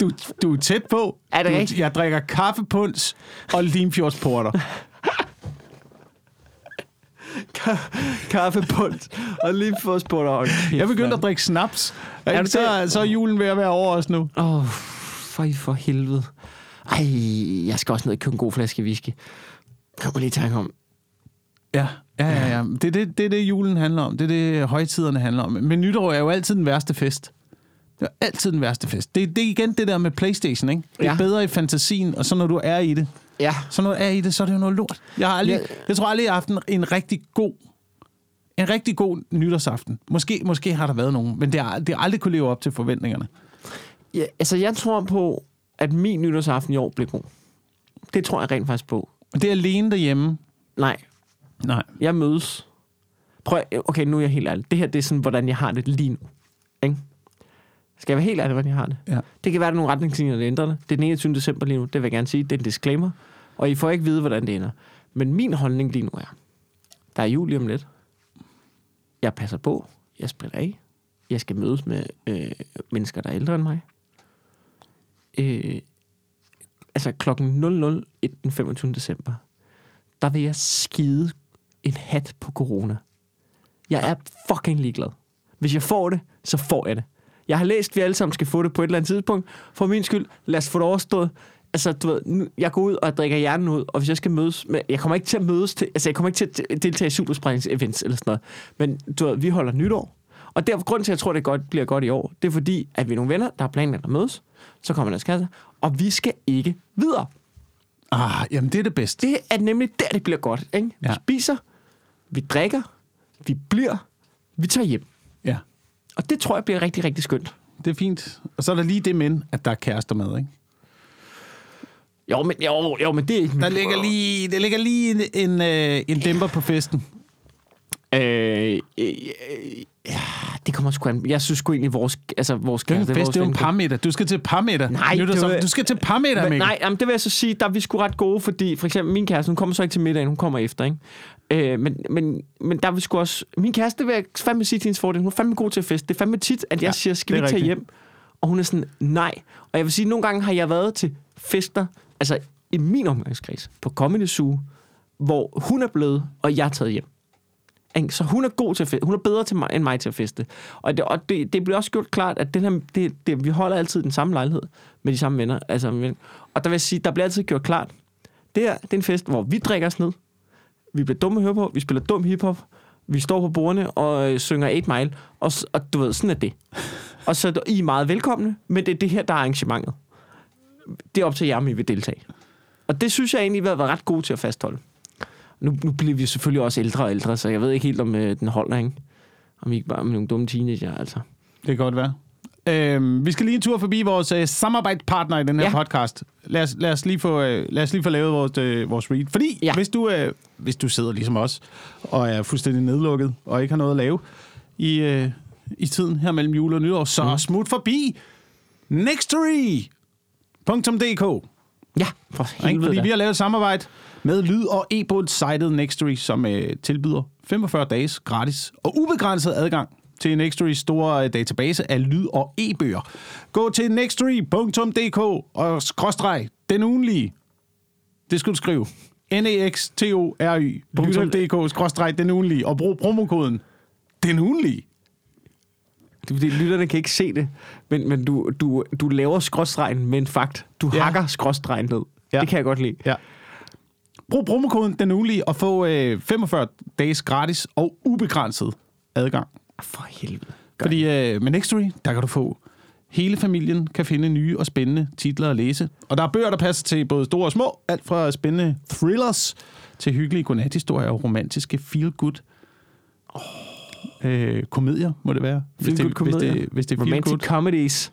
Du, du er tæt på. Er det du, rigtigt? Jeg drikker kaffepunds og limfjordsporter. kaffebund og lige få spurgt. Jeg begyndte at drikke snaps. Er du så, det? så er julen ved at være over os nu. Åh, oh, for, for helvede. Ej, jeg skal også ned og købe en god flaske whisky. Jeg må lige tænke om. Ja, ja, ja. ja. Det er det, det, er det, julen handler om. Det er det, højtiderne handler om. Men nytår er jo altid den værste fest. Det er altid den værste fest. Det, det er igen det der med Playstation, ikke? Det er Ja. bedre i fantasien, og så når du er i det, Ja. så når du er i det, så er det jo noget lort. Jeg, har aldrig, Ja. jeg tror aldrig, jeg har haft en, en rigtig god en rigtig god nytårsaften. Måske, måske har der været nogen, men det har, det har aldrig kunne leve op til forventningerne. ja. Altså, jeg tror på, at min nytårsaften i år bliver god. Det tror jeg rent faktisk på. Det er alene derhjemme. Nej, Nej. jeg mødes. Prøv, okay, nu er jeg helt ærlig. Det her, det er sådan, hvordan jeg har det lige nu. Ikke? Skal jeg være helt ærlig, hvordan jeg har det? Ja. Det kan være, at der er nogle retningslinjer, der ændrer det. Det er den 21. december lige nu, det vil jeg gerne sige. Det er en disclaimer. Og I får ikke vide, hvordan det ender. Men min holdning lige nu er, der er jul om lidt. Jeg passer på. Jeg spritter af. Jeg skal mødes med øh, mennesker, der er ældre end mig. Øh, altså klokken 00.01 den 25. december, der vil jeg skide en hat på corona. Jeg er fucking ligeglad. Hvis jeg får det, så får jeg det. Jeg har læst, at vi alle sammen skal få det på et eller andet tidspunkt. For min skyld, lad os få det overstået. Altså, du ved, nu- jeg går ud og drikker hjernen ud, og hvis jeg skal mødes med... Jeg kommer ikke til at mødes til... Altså, jeg kommer ikke til at deltage i supersprængnings-events eller sådan noget. Men du ved, vi holder nytår. Og derfor, grund til, at jeg tror, det godt, bliver godt i år, det er fordi, at vi er nogle venner, der har planlagt at mødes. Så kommer der skasse, og vi skal ikke videre. Ah, jamen det er det bedste. Det er nemlig der, det bliver godt. Ikke? Vi Ja. spiser, vi drikker, vi bliver, vi tager hjem. Ja, Og det tror jeg bliver rigtig, rigtig skønt. det er fint. Og så er der lige det men, at der er kærester med, ikke? Jo, men, jo, jo, men det er. Der ligger lige, der ligger lige en, en, øh, en dæmper på festen. Øh, øh, øh, ja, det kommer sgu an. Jeg synes sgu egentlig, vores, altså, vores Det er kæreste, fest, det er jo en parmiddag. Du skal til parmiddag. Nej, Nytårsaften. det var- Du skal til Men, Mikkel. nej, jamen, det vil jeg så sige, der er vi sgu ret gode, fordi for eksempel min kæreste, hun kommer så ikke til middagen, hun kommer efter, ikke? Øh, men, men, men der er vi sgu også... Min kæreste, det vil jeg fandme sige til hendes fordel, hun er fandme god til at feste. Det er fandme tit, at jeg Ja, ja, siger, skal vi ikke tage hjem? Og hun er sådan, nej. Og jeg vil sige, nogle gange har jeg været til fester, altså i min omgangskreds, på Comedy Zoo, hvor hun er blevet, og jeg er taget hjem. Så hun er god til at feste. Hun er bedre til mig, end mig til at feste. Og det, og det, det bliver også gjort klart, at den her, det, det, vi holder altid den samme lejlighed med de samme venner. Altså, og der vil jeg sige, der bliver altid gjort klart, det her det er en fest, hvor vi drikker os ned. Vi bliver dumme at høre på. Vi spiller dum hiphop. Vi står på bordene og øh, synger 8 Mile. Og, og du ved, sådan er det. <laughs> Og så er I er meget velkomne, men det er det her, der er arrangementet. Det er op til jer, om I vil deltage. Og det synes jeg egentlig, vi har været ret gode til at fastholde. Nu, nu bliver vi selvfølgelig også ældre og ældre, så jeg ved ikke helt, om øh, den holder, ikke? Om I ikke bare er nogle dumme teenager, altså. Det kan godt være. Øhm, vi skal lige en tur forbi vores øh, samarbejdspartner i den her ja. Podcast. Lad os, lad, os lige få, øh, lad os lige få lavet vores, øh, vores read. Fordi ja. Hvis, du, øh, hvis du sidder ligesom os, og er fuldstændig nedlukket, og ikke har noget at lave i, øh, i tiden her mellem jul og nytår, så mm. smut forbi nextory.dk. Ja, for helvede Fordi vi har lavet et samarbejde med lyd- og e-bogs-sitet Nextory, som øh, tilbyder 45 dages gratis og ubegrænset adgang til Nextorys store øh, database af lyd- og e-bøger. Gå til nextory.dk og skråstreg den ugenlige. Det skal du skrive. E nextory.dk skråstreg den ugenlige og brug promokoden den ugenlige. Det fordi, lytterne kan ikke se det, men, men du, du, du laver skråstregen med en fakt. Du Ja. hakker skråstregen ned. Ja. Det kan jeg godt lide. Ja. Brug promokoden den ugenlige og få øh, 45 dages gratis og ubegrænset adgang. For helvede. Gør Fordi øh, med Nextory, der kan du få hele familien kan finde nye og spændende titler at læse. Og der er bøger, der passer til både store og små. Alt fra spændende thrillers til hyggelige godnathistorier og romantiske feel-good øh, komedier, må det være. Hvis Feel-good det, hvis det, hvis det er Romantic feel-good. comedies.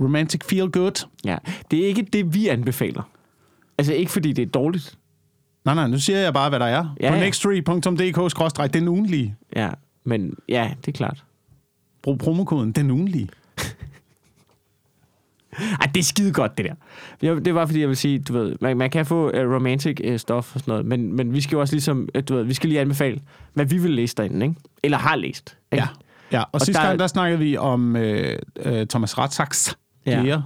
Romantic feel-good. Ja. Det er ikke det, vi anbefaler. Altså ikke fordi det er dårligt. Nej, nej, nu siger jeg bare, hvad der er. Ja, På ja. nextory.dk den ugenlige. Ja, men ja, det er klart. Brug promokoden den ugenlige. <laughs> Ej, det er skide godt, det der. Jeg, det var fordi, jeg vil sige, du ved, man, man kan få uh, romantic uh, stof og sådan noget, men, men vi skal jo også ligesom, uh, du ved, vi skal lige anbefale, hvad vi vil læse derinde, ikke? Eller har læst. Ikke? Ja, ja. og, og sidste der- gang, der snakkede vi om øh, øh, Thomas Ratzaks Ja. ja.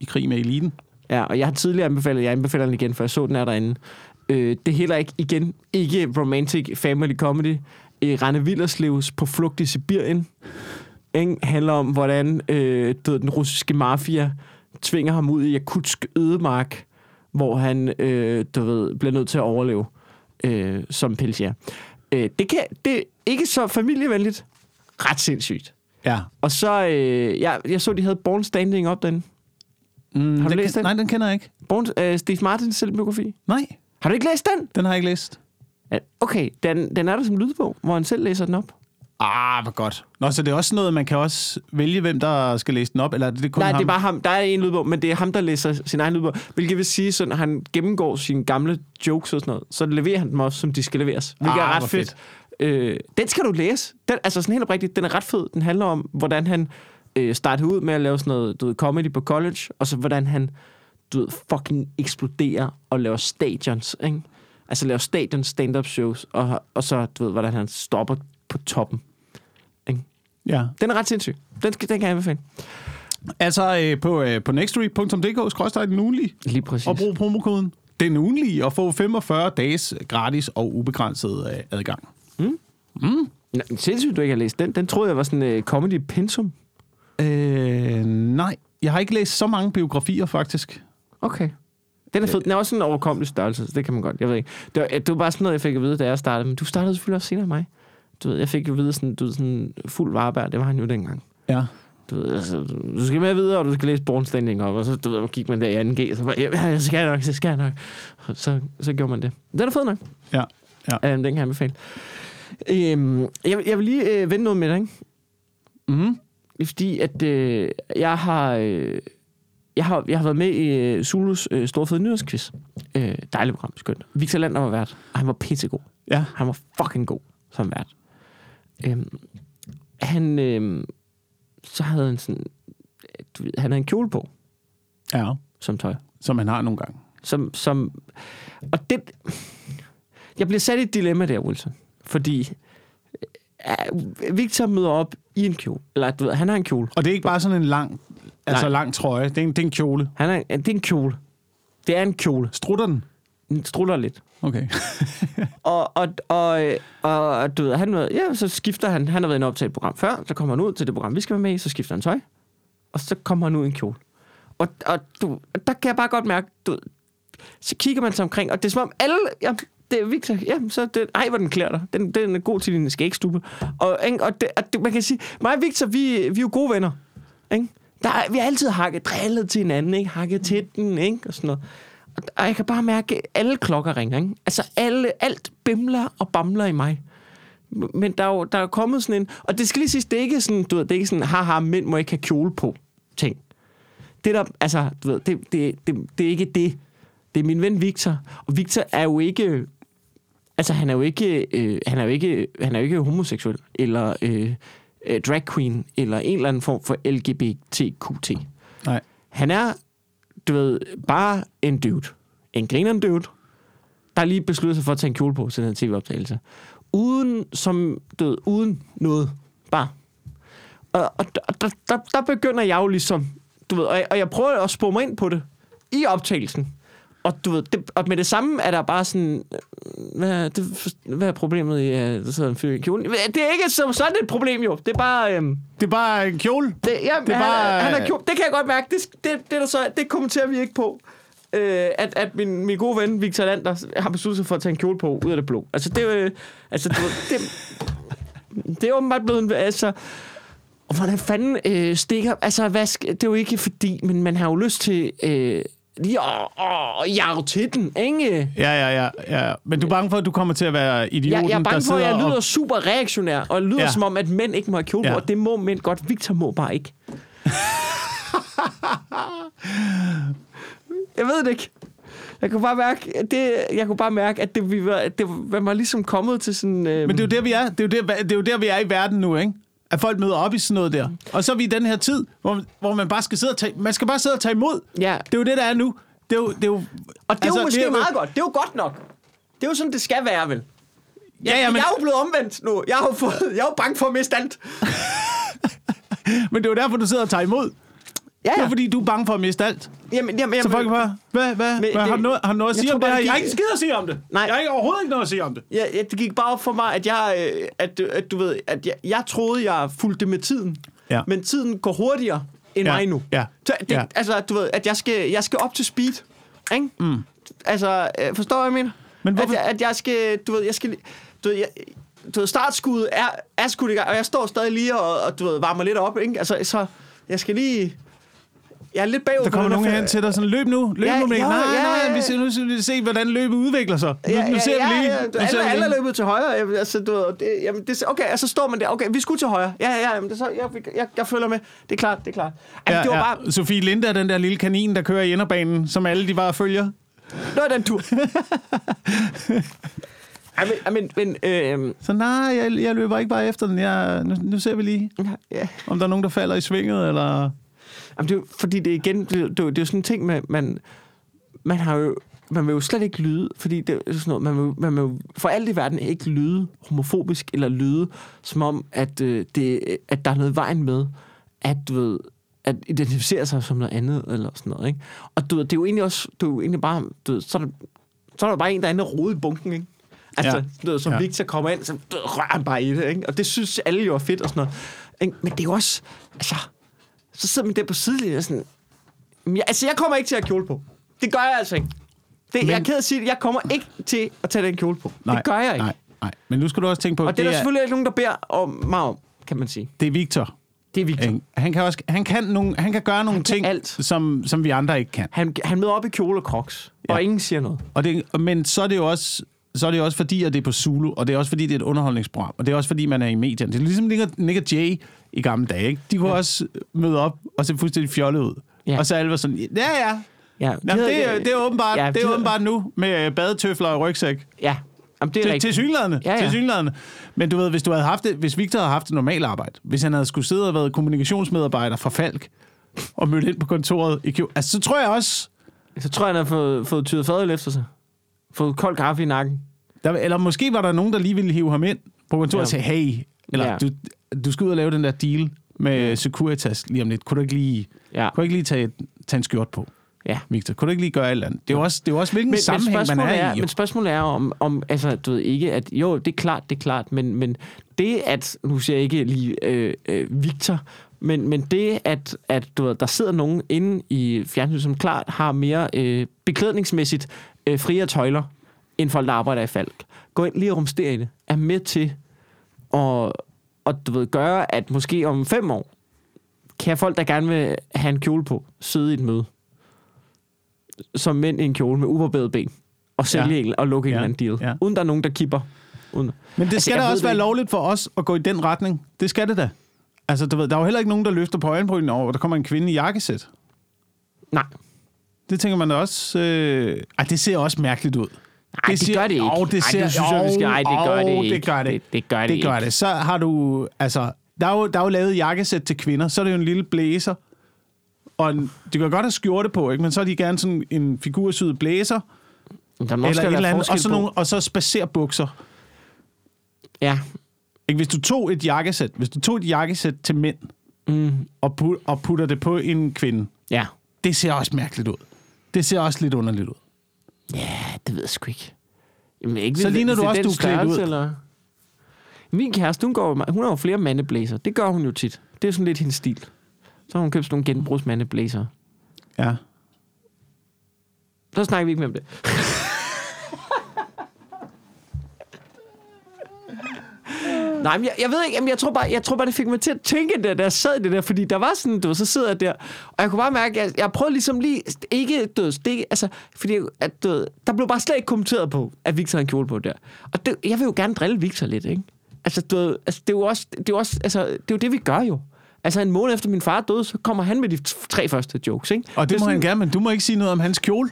i krig med eliten. Ja, og jeg har tidligere anbefalet, jeg anbefaler den igen, for jeg så den er derinde, Øh, det er heller ikke, igen, ikke romantic family comedy. Øh, Rane Willerslevs På flugt i Sibirien ikke? handler om, hvordan øh, ved, den russiske mafia tvinger ham ud i Jakutsk ødemark, hvor han øh, du ved, bliver nødt til at overleve øh, som pelsier. Øh, det, kan, det er ikke så familievenligt. Ret sindssygt. Ja. Og så, øh, jeg, jeg så, de havde Born Standing Up, den. Mm, Har du den læst den? Nej, den kender jeg ikke. Born, øh, Steve Martins selvbiografi. Nej, Har du ikke læst den? den har jeg ikke læst. Okay, den, den er der som lydbog, hvor han selv læser den op. Ah, hvor godt. Nå, så det er også noget, man kan også vælge, hvem der skal læse den op, eller er det, kun Nej, ham? det er bare ham. Der er en lydbog, men det er ham, der læser sin egen lydbog. Hvilket vil sige, at når han gennemgår sine gamle jokes og sådan noget, så leverer han dem også, som de skal leveres. Hvilket Ah, er ret fedt. fedt. Øh, den skal du læse. Den, altså sådan helt oprigtigt, den er ret fed. Den handler om, hvordan han øh, startede ud med at lave sådan noget du ved, comedy på college, og så hvordan han du ved, fucking eksploderer og laver stadions, ikke? Altså laver stadion stand-up shows, og, og så, du ved, hvordan han stopper på toppen. Ja. Den er ret sindssyg. Den, den kan jeg anbefale. Altså øh, på, øh, på nextory.dk, skråstrej den ugenlige, Lige præcis. og brug promokoden den ugenlige, og få 45 dages gratis og ubegrænset øh, adgang. Nå, sindssygt, du ikke har læst den. Den troede jeg var sådan en uh, comedy pensum. Øh, nej, jeg har ikke læst så mange biografier, faktisk. Okay. Den er fed. Den er også en overkommelig størrelse, så det kan man godt. Jeg ved ikke. Det var, det var bare sådan noget, jeg fik at vide, da jeg startede. Men du startede selvfølgelig også senere end mig. Du ved, jeg fik jo at vide sådan, du ved, sådan fuld varebær. Det var han jo dengang. Ja. Du ved, altså, du skal med videre, og du skal læse Born Standing op. Og så du ved, gik man der i 2G, og så var ja, jeg skal nok, jeg skal nok. Og Så, så gjorde man det. Den er fed nok. Ja. Ja. Um, den kan jeg anbefale. Øhm, jeg, jeg vil lige øh, vende noget med dig, ikke? Det er fordi, at øh, jeg har... Øh, jeg har, jeg har været med i øh, Zulus øh, Store Fede Nyhedsquiz. Øh, dejligt program, skønt. Victor Lander var vært, og han var pissegod. Ja. Han var fucking god som vært. Øhm, han... Øh, så havde han sådan... Du ved, han havde en kjole på Ja, som tøj. som man har nogle gange. Som, som, og det... Jeg bliver sat i et dilemma der, Wilson. Fordi øh, Victor møder op i en kjole. Eller du ved, han har en kjole. Og det er ikke bare sådan en lang, altså Nej. lang trøje. Det er en, det er en kjole. Han er, det er en kjole. Det er en kjole. Strutter den? Den strutter lidt. Okay. <laughs> Og, og, og, og, du ved, han, ja, så skifter han. Han har været inde et program før. Så kommer han ud til det program, vi skal være med i. Så skifter han tøj. Og så kommer han ud i en kjole. Og, og du, der kan jeg bare godt mærke, du, så kigger man sig omkring, og det er som om alle... Ja, det er Victor. Ja, så det, ej, hvor den klæder dig. Den, den er god til din skægstube. Og, ikke? og, det, og det, man kan sige, mig og Victor, vi, vi er jo gode venner. Ikke? Der, er- vi har altid hakket, drillet til hinanden, ikke? hakket til den, ikke? og sådan noget. Og, og jeg kan bare mærke, at alle klokker ringer. Ikke? Altså alle, alt bimler og bamler i mig. Men der er jo der er kommet sådan en... Og det skal lige sige, det er ikke sådan, du ved, det er ikke sådan, haha, mænd må ikke have kjole på ting. Det der, altså, du ved, det, det, det, det er ikke det. Det er min ven Victor. Og Victor er jo ikke... Altså, han er jo ikke, øh, han er jo ikke, han er jo ikke homoseksuel, eller øh, øh, drag queen, eller en eller anden form for LGBTQT. Nej. Han er, du ved, bare en dude. En grineren dude, der lige besluttet sig for at tage en kjole på til den tv-optagelse. Uden, som, du ved, uden noget. Bare. Og, og der, der, der, der begynder jeg jo ligesom, du ved, og jeg, og jeg prøver at spore mig ind på det i optagelsen. Og du ved, det, og med det samme er der bare sådan, øh, hvad, det, hvad er problemet i, at der sidder en fyr i kjolen? Det er ikke som sådan et problem jo. Det er bare, øhm, Det er bare en kjole. det, ja, Det er han, bare- han er kjole. Det kan jeg godt mærke. Det, det, det, der så, det kommenterer vi ikke på. Øh, at, at min, min gode ven Victor Lander har besluttet sig for at tage en kjole på ud af det blå. Altså, det er jo... Altså, du, ved, det, det er åbenbart blevet en... Altså, og hvordan fanden øh, stikker... Altså, hvad, sk- det er jo ikke fordi, men man har jo lyst til... Øh, lige at, at, at jage til den, ikke? Ja, ja, ja, ja. Men du er bange for, at du kommer til at være idioten, Jeg, jeg er der bange for, at jeg lyder og... super reaktionær, og lyder Ja. som om, at mænd ikke må have kjole Ja. og det må mænd godt. Victor må bare ikke. <laughs> jeg ved det ikke. Jeg kunne bare mærke, det, jeg kunne bare mærke, at det, vi var, at det var mig ligesom kommet til sådan... Øh, Men det er jo der, vi er. Det er jo der, det er jo der, vi er i verden nu, ikke? At folk møder op i sådan noget der. Og så er vi i den her tid, hvor, hvor man bare skal sidde og tage... Man skal bare sidde og tage imod. Ja. Det er jo det, der er nu. Det er jo... Det er jo og det er altså, jo måske det er jo- meget godt. Det er jo godt nok. Det er jo sådan, det skal være, vel? Ja, ja, men, Jeg er jo blevet omvendt nu. Jeg har jo, fået, jeg er jo bange for at miste alt. <laughs> men det er jo derfor, du sidder og tager imod. Ja, Det ja. er fordi, du er bange for at miste alt. Jamen, jamen, Så jamen, folk bare, hvad, hvad, Men hvad det- har, du noget, har du noget at sige om det her? det Jeg har ikke skid at sige om det. Nej. Jeg har ikke overhovedet ikke noget at sige om det. Ja, ja, det gik bare op for mig, at jeg, øh, at, du- at du ved, at jeg, jeg troede, jeg fulgte med tiden. Ja. Men tiden går hurtigere end Ja, mig nu. ja, Så det, ja. Altså, du ved, at jeg skal, jeg skal op til speed. Ikke? Mm. Altså, øh, forstår jeg mener? Men hvorfor- At, jeg- at jeg skal, du ved, jeg skal... Du ved, jeg, du ved, startskuddet er, er skudt i gang, og jeg står stadig lige og, og du ved, varmer lidt op, ikke? Altså, så jeg skal lige... Jeg er lidt bagud Der kommer nogen hen til dig sådan, løb nu, løb Ja, nu, Mikkel. jo, Nej, ja, nej, ja. vi skal, nu skal vi se, hvordan løbet udvikler sig. Nu, Ja, nu ja, ser vi ja, lige. Ja, ja, ser vi alle, alle er løbet til højre. Jeg, altså, du, det, jamen, det, okay, og så står man der. Okay, vi skulle til højre. Ja, ja, ja. Jamen, det, så, jeg, jeg, jeg følger med. Det er klart, det er klart. Altså, Ja, det var ja. bare... Sofie Linde er den der lille kanin, der kører i inderbanen, som alle de bare følger. Var den tur. <laughs> Ej, men, men, men øh, Så nej, jeg, jeg løber ikke bare efter den. Jeg, nu, nu ser vi lige, ja, om der er nogen, der falder i svinget, eller... Jamen, det er fordi det er igen, det, er det, det er jo sådan en ting med, man, man har jo, man vil jo slet ikke lyde, fordi det er sådan noget, man vil, man vil jo for alt i verden ikke lyde homofobisk, eller lyde som om, at, øh, det, at der er noget vejen med, at du ved, at identificere sig som noget andet, eller sådan noget, ikke? Og du ved, det er jo egentlig også, det er jo egentlig bare, du ved, så er der, så er der bare en, der er inde og rode i bunken, ikke? Altså, Ja. du ved, som Ja. Victor kommer ind, så du rører han bare i det, ikke? Og det synes alle jo er fedt og sådan noget. Ikke? Men det er jo også, altså, så sidder man der på sidelinjen og sådan, "Jamen, jeg, altså, jeg kommer ikke til at have kjole på. Det gør jeg altså ikke. Det, Men, jeg er ked af at sige det, jeg kommer ikke til at tage den kjole på. det gør jeg ikke. Nej, nej. Men nu skal du også tænke på, Og det, det er der er, selvfølgelig ikke nogen, der beder om mig om, kan man sige. det er Victor. Det er Victor. Han kan, også, han kan, nogle, han kan gøre nogle kan ting, alt. som, som vi andre ikke kan. Han, han møder op i kjole og crocs. Ja. og ingen siger noget. Og det, men så er det jo også så er det også fordi, at det er på Zulu, og det er også fordi, det er et underholdningsprogram, og det er også fordi, man er i medierne. Det er ligesom Nick og, Nick og Jay i gamle dage. Ikke? De kunne ja. også møde op og se fuldstændig fjollet ud. Ja. Og så alle var sådan, ja, ja. Ja, de Jamen, havde- det, er, det er åbenbart, Ja, ja, de det er havde- åbenbart nu med badetøfler og rygsæk. Ja, Jamen, det er Til, til synlædende. Ja, ja. Til synlædende. Men du ved, hvis, du havde haft det, hvis Victor havde haft et normalt arbejde, hvis han havde skulle sidde og været kommunikationsmedarbejder for Falk, og mødt ind på kontoret i Kjø, altså så tror jeg også, Så tror jeg, han har fået, fået tyret fadøl efter sig. Fået kold kaffe i nakken. der, eller måske var der nogen, der lige ville hive ham ind på kontoret og Ja. sige, hey, eller Ja. du, du skal ud og lave den der deal med Securitas lige om lidt. Kunne du ikke lige, Ja. kunne du ikke lige tage, tage en skjort på, ja. Victor? Kunne du ikke lige gøre et eller andet? Det er jo også, det er også hvilken Men, sammenhæng men, man er, er, i. jo. men spørgsmålet er om, om, altså, du ved ikke, at jo, det er klart, det er klart, men, men det, at, nu siger jeg ikke lige øh, øh, Victor, men, men det, at, at du ved, der sidder nogen inde i fjernsynet, som klart har mere øh, beklædningsmæssigt øh, friere tøjler, end folk, der arbejder i Falk. Gå ind lige og rumstere i det. Er med til at, at du ved, gøre, at måske om fem år, kan folk, der gerne vil have en kjole på, sidde i et møde som mænd i en kjole med ubarbedede ben og sælge ja. og lukke ja. en eller anden deal. ja. Uden der er nogen, der kipper. Uden. Men det Altså, skal da også være lovligt for os at gå i den retning. Det skal det da. Altså, du ved, der er jo heller ikke nogen, der løfter på øjenbrynen over, der kommer en kvinde i jakkesæt. Nej, Det tænker man også... Øh... Ej, det ser også mærkeligt ud. Nej, det, det gør det ikke. Jo, det Ej, ser... det synes jeg, vi skal. Ej, det gør det ikke. Det gør det. Det, det gør det, det gør ikke. det. Så har du... Altså, der er, jo, der er jo lavet jakkesæt til kvinder. Så er det jo en lille blæser. Og en, de kan godt have skjorte på, ikke? men så er de gerne sådan en figursyet blæser. Der må Eller et eller andet, og så, nogle, og så spacerbukser. Ja. Ikke? Hvis du tog et jakkesæt, hvis du tog et jakkesæt til mænd, Mm, og, put, og putter det på en kvinde, ja. det ser også mærkeligt ud. Det ser også lidt underligt ud. Ja, det ved jeg sgu ikke. Jamen, ikke Så ligner du også, du er klædt ud. Eller... Min kæreste, hun, går, hun har jo flere mandeblæser. Det gør hun jo tit. Det er sådan lidt hendes stil. Så har hun købt sådan nogle genbrugsmandeblæser. Ja. Så snakker vi ikke mere om det. Nej, men jeg, jeg ved ikke, jamen, jeg tror, bare, jeg tror bare, det fik mig til at tænke, det, da jeg sad det der, fordi der var sådan, du så sidder jeg der, og jeg kunne bare mærke, at jeg, jeg prøvede ligesom lige, ikke, du ved, det, altså, fordi at, du ved, der blev bare slet ikke kommenteret på, at Victor havde en kjole på der. Og det, jeg vil jo gerne drille Victor lidt, ikke? Altså, du ved, altså det er jo også, det er jo også, altså, det er jo det, vi gør jo. Altså, en måned efter min far døde, så kommer han med de tre første jokes, ikke? Og det, er må sådan- han gerne, men du må ikke sige noget om hans kjole.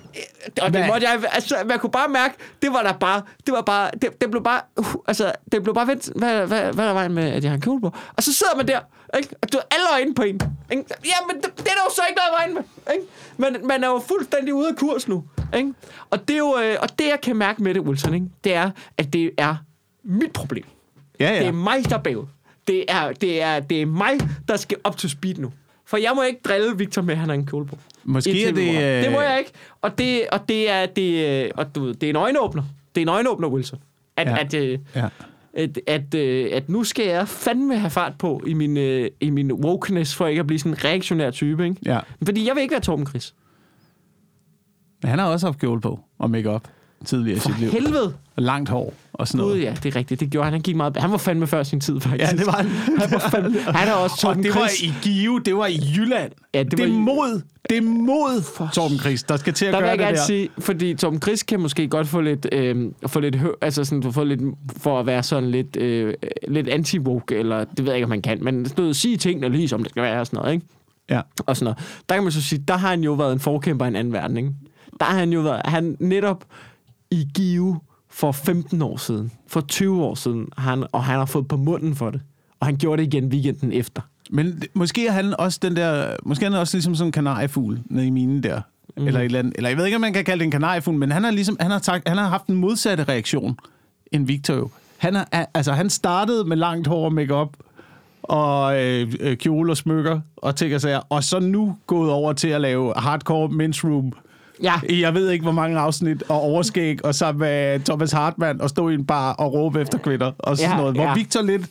og det måtte jeg, altså, man kunne bare mærke, det var der bare, det var bare, det, det blev bare, uh, altså, det blev bare vendt, hvad, hvad, hvad er der vejen med, at jeg har en kjole på? Og så sidder man der, ikke? Og du er alle øjne på en. Ikke? Ja, men det, det, er der jo så ikke noget vejen med, ikke? Man, man er jo fuldstændig ude af kurs nu, ikke? Og det er jo, øh, og det jeg kan mærke med det, Wilson, ikke? Det er, at det er mit problem. Ja, Det ja. er mig, der er bagud. Det er, det, er, det er mig, der skal op til speed nu. For jeg må ikke drille Victor med, at han har en kjole på. Måske er et det... Øh, Det må jeg ikke. Og det, og det er, det, øh, og du ved, det er en øjenåbner. Det er en øjenåbner, Wilson. At, Ja. at, øh, Ja. at, at, øh, at nu skal jeg fandme have fart på i min, øh, i min wokeness, for ikke at blive sådan en reaktionær type, ikke? ja. Fordi jeg vil ikke være Torben Chris. Men han har også haft kjole på og makeup tidligere i sit liv. helvede. Langt hår og sådan Gud, noget. ja, det er rigtigt. Det gjorde han. Han gik meget... Han var fandme før sin tid, faktisk. Ja, det var han. <laughs> Han var fandme... <laughs> Han er også Og Torben det var Chris. i Give, det var i Jylland. Ja, det det, var er i- mod, det er mod Torben Chris, der skal til at Der vil gøre jeg det gerne der. sige, fordi Tom Chris kan måske godt få lidt, øh, få lidt, hø- altså sådan, få lidt, for at være sådan lidt, øh, lidt anti-woke, eller det ved jeg ikke, om man kan, men sådan noget, sige tingene lige som det skal være, og sådan noget, ikke? Ja. Og sådan noget. Der kan man så sige, der har han jo været en forkæmper i en anden verden, ikke? Der har han jo været, han netop i Give for 15 år siden, for 20 år siden, han, og han har fået på munden for det. Og han gjorde det igen weekenden efter. Men måske er han også den der, måske er han også ligesom sådan en kanariefugl nede i minen der. Mm. Eller, et eller, andet, eller jeg ved ikke, om man kan kalde det en kanariefugl, men han har ligesom, han har, sagt, han har haft en modsatte reaktion end Victor jo. Han, er, altså, han startede med langt hår og makeup og øh, øh, kjole og smykker og ting og sager, og så nu gået over til at lave hardcore men's room Ja, i jeg ved ikke, hvor mange afsnit, og overskæg, og sammen med Thomas Hartmann, og stå i en bar og råbe efter kvinder, og sådan Ja, noget. Hvor ja. Victor lidt,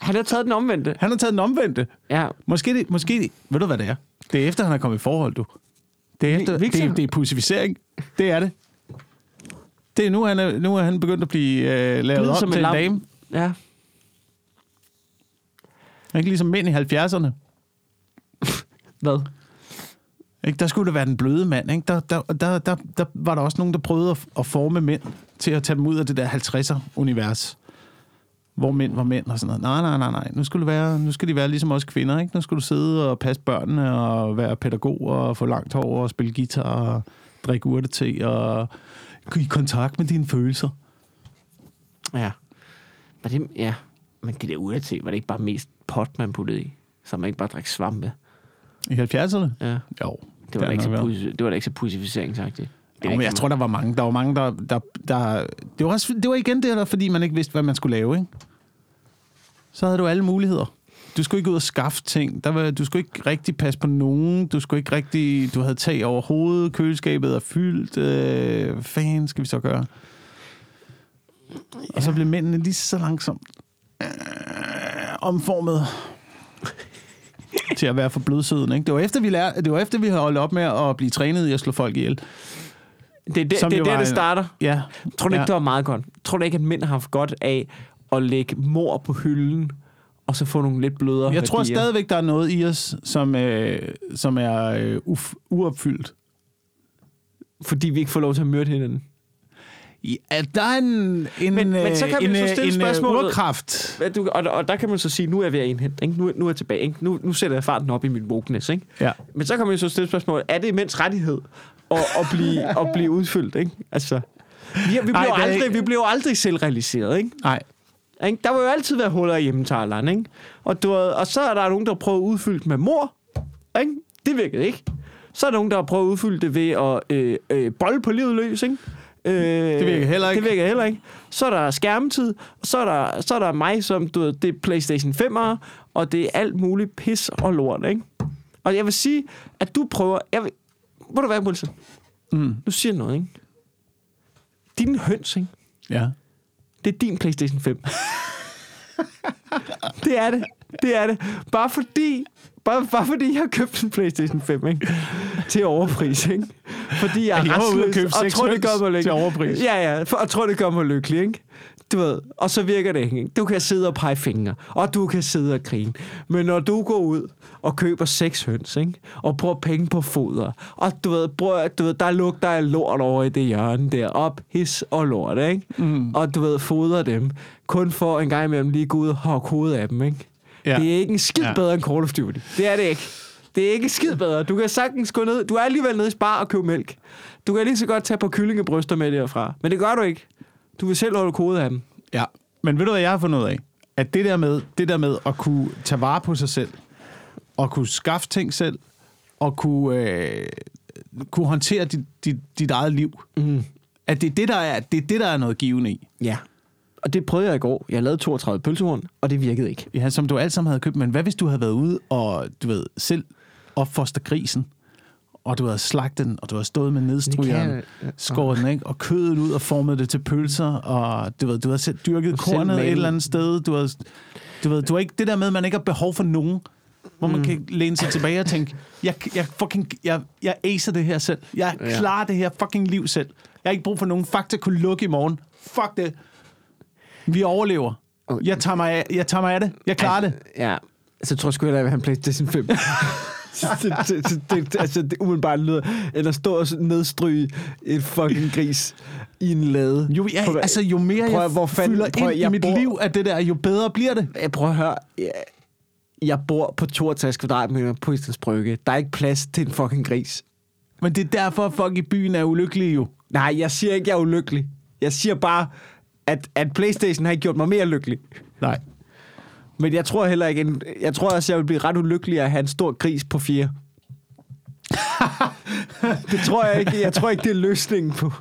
han har taget den omvendte. han har taget den omvendte. Ja, Måske, det, måske det, ved du hvad det er? Det er efter, han er kommet i forhold, du. Det er, efter, Victor? det, er- det er pussificering. Det er det. Det er nu, han er, nu er han begyndt at blive øh, lavet som til en en lam. dame. ja. Ikke ligesom mænd i 70'erne. Hvad? Ikke? Der skulle det være den bløde mand. Ikke? Der, der, der, der, der var der også nogen, der prøvede at, at forme mænd til at tage dem ud af det der 50'er-univers. Hvor mænd var mænd og sådan noget. Nej, nej, nej, nej. Nu, skulle det være, nu skal de være ligesom os kvinder. Ikke? Nu skal du sidde og passe børnene og være pædagog og få langt hår og spille guitar og drikke urtete og i kontakt med dine følelser. Ja. Var det, ja. Men det der UAT, var det ikke bare mest pot, man puttede i? Så man ikke bare drak svampe? I 70'erne? Ja. Jo. Det var, da ikke, så det var da ikke så pussificeringsagtigt. Det er Jo, men jeg tror, der var mange. Der var mange, der... der, der det, var også, det var igen det der, fordi man ikke vidste, hvad man skulle lave, ikke? Så havde du alle muligheder. Du skulle ikke ud og skaffe ting. Der var, du skulle ikke rigtig passe på nogen. Du skulle ikke rigtig... Du havde tag over hovedet. Køleskabet er fyldt. Øh, hvad fanden skal vi så gøre? Og så blev mændene lige så langsomt øh, omformet til at være for blødsøden. Ikke? Det, var efter, vi lærte, det var efter, vi havde holdt op med at blive trænet i at slå folk ihjel. det, er det, som det er der, var det starter. Ja. Tror du ikke, ja. det var meget godt? Tror du ikke, at mænd har haft godt af at lægge mor på hylden, og så få nogle lidt blødere Jeg tror værdier? stadigvæk, der er noget i os, som, øh, som er øh, uf, uopfyldt. Fordi vi ikke får lov til at myrde hinanden. Ja, der er en, en, Men- men så øh, kan man en, så øh, stille en øh, spørgsmålet- urkraft. Du, og, og der kan man så sige, nu er jeg ved at indhente. Ikke? Nu, nu er jeg tilbage. Ikke? Nu, nu sætter jeg farten op i min wokeness. Ikke? Ja. Men så kan man jo så stille spørgsmålet, er det mænds rettighed at, at, blive, <laughs> at blive udfyldt? Ikke? Altså, vi, vi, bliver er aldrig, ikke- vi bliver jo aldrig selvrealiseret. Ikke? Nej. Ikke? Der vil jo altid være huller i hjemmetaleren, ikke? Og, du, og så er der nogen, der prøver at udfylde med mor. Ikke? Det virkede ikke. Så er der nogen, der prøver at udfylde det ved at øh, øh, bolle på livet løs, ikke? Øh, det virker heller ikke. Det virker heller ikke. Så er der skærmtid, så er der, så er der mig, som du ved, det er PlayStation 5'er, og det er alt muligt pis og lort, ikke? Og jeg vil sige, at du prøver... Jeg vil, må du være, Wilson? Mm. Nu siger noget, ikke? Din høns, ikke? Ja. Det er din PlayStation 5. <laughs> det er det. Det er det. Bare fordi, bare, bare fordi jeg har købt en PlayStation 5, ikke? Til overpris, ikke? Fordi jeg Jeg var ude restløs, købe og tror, det gør mig lykkelig. til overpris. Ja, ja, for, og tror, det gør mig lykkelig, ikke? Du ved, og så virker det ikke. Du kan sidde og pege fingre, og du kan sidde og grine. Men når du går ud og køber seks høns, ikke? og bruger penge på foder, og du ved, bruger, du ved der lugter af lort over i det hjørne der, op, his og lort, ikke? Mm. Og du ved, fodrer dem, kun for en gang imellem lige gå ud og hokke hovedet af dem, ikke? Ja. Det er ikke en skid ja. bedre end Call of Duty. Det er det ikke. Det er ikke skid bedre. Du kan sagtens gå ned. Du er alligevel nede i spar og købe mælk. Du kan lige så godt tage på kyllingebryster med derfra. Men det gør du ikke. Du vil selv holde kode af dem. ja. Men ved du, hvad jeg har fundet ud af? At det der med, det der med at kunne tage vare på sig selv, og kunne skaffe ting selv, og kunne, øh, kunne håndtere dit, dit, dit eget liv, Mm. at det er det, der er, det er det, der er noget givende i. Ja. Og det prøvede jeg i går. Jeg lavede 32 pølsehorn, og det virkede ikke. Ja, som du alt sammen havde købt. Men hvad hvis du havde været ude og, du ved, selv opfoster grisen, og du havde slagtet den, og du havde stået med nedstrygeren, ja. skåret den, ikke? og kødet ud og formet det til pølser, og du ved, du havde selv dyrket kornet et eller andet sted. Du havde, du ved, du har ikke det der med, at man ikke har behov for nogen, hvor man Mm. kan læne sig tilbage og tænke, jeg, jeg, fucking, jeg, jeg acer det her selv. Jeg Ja. klarer det her fucking liv selv. Jeg har ikke brug for nogen. Fakta kunne lukke i morgen. Fuck det. Vi overlever. Okay. Jeg tager mig af, jeg tager mig af det. Jeg klarer det. Ja, så tror jeg sgu hellere, at han PlayStation 5. <laughs> det, det, det, det, altså, det umiddelbart lyder, at stå og nedstryge et fucking gris i en lade. Jo, ja, Prøv altså, jo mere prøv jeg hvor fanden- fylder prøv ind jeg i mit bor- liv af det der, jo bedre bliver det. Jeg prøver at høre. Jeg, jeg bor på 62 kvadratmeter på Islands Brygge. Der er ikke plads til en fucking gris. Men det er derfor, at folk i byen er ulykkelige jo. Nej, jeg siger ikke, jeg er ulykkelig. Jeg siger bare, at, at Playstation har ikke gjort mig mere lykkelig. Nej. Men jeg tror heller ikke, en, jeg tror også, jeg vil blive ret ulykkelig at have en stor gris på fire. <laughs> det tror jeg ikke. Jeg tror ikke, det er løsningen på,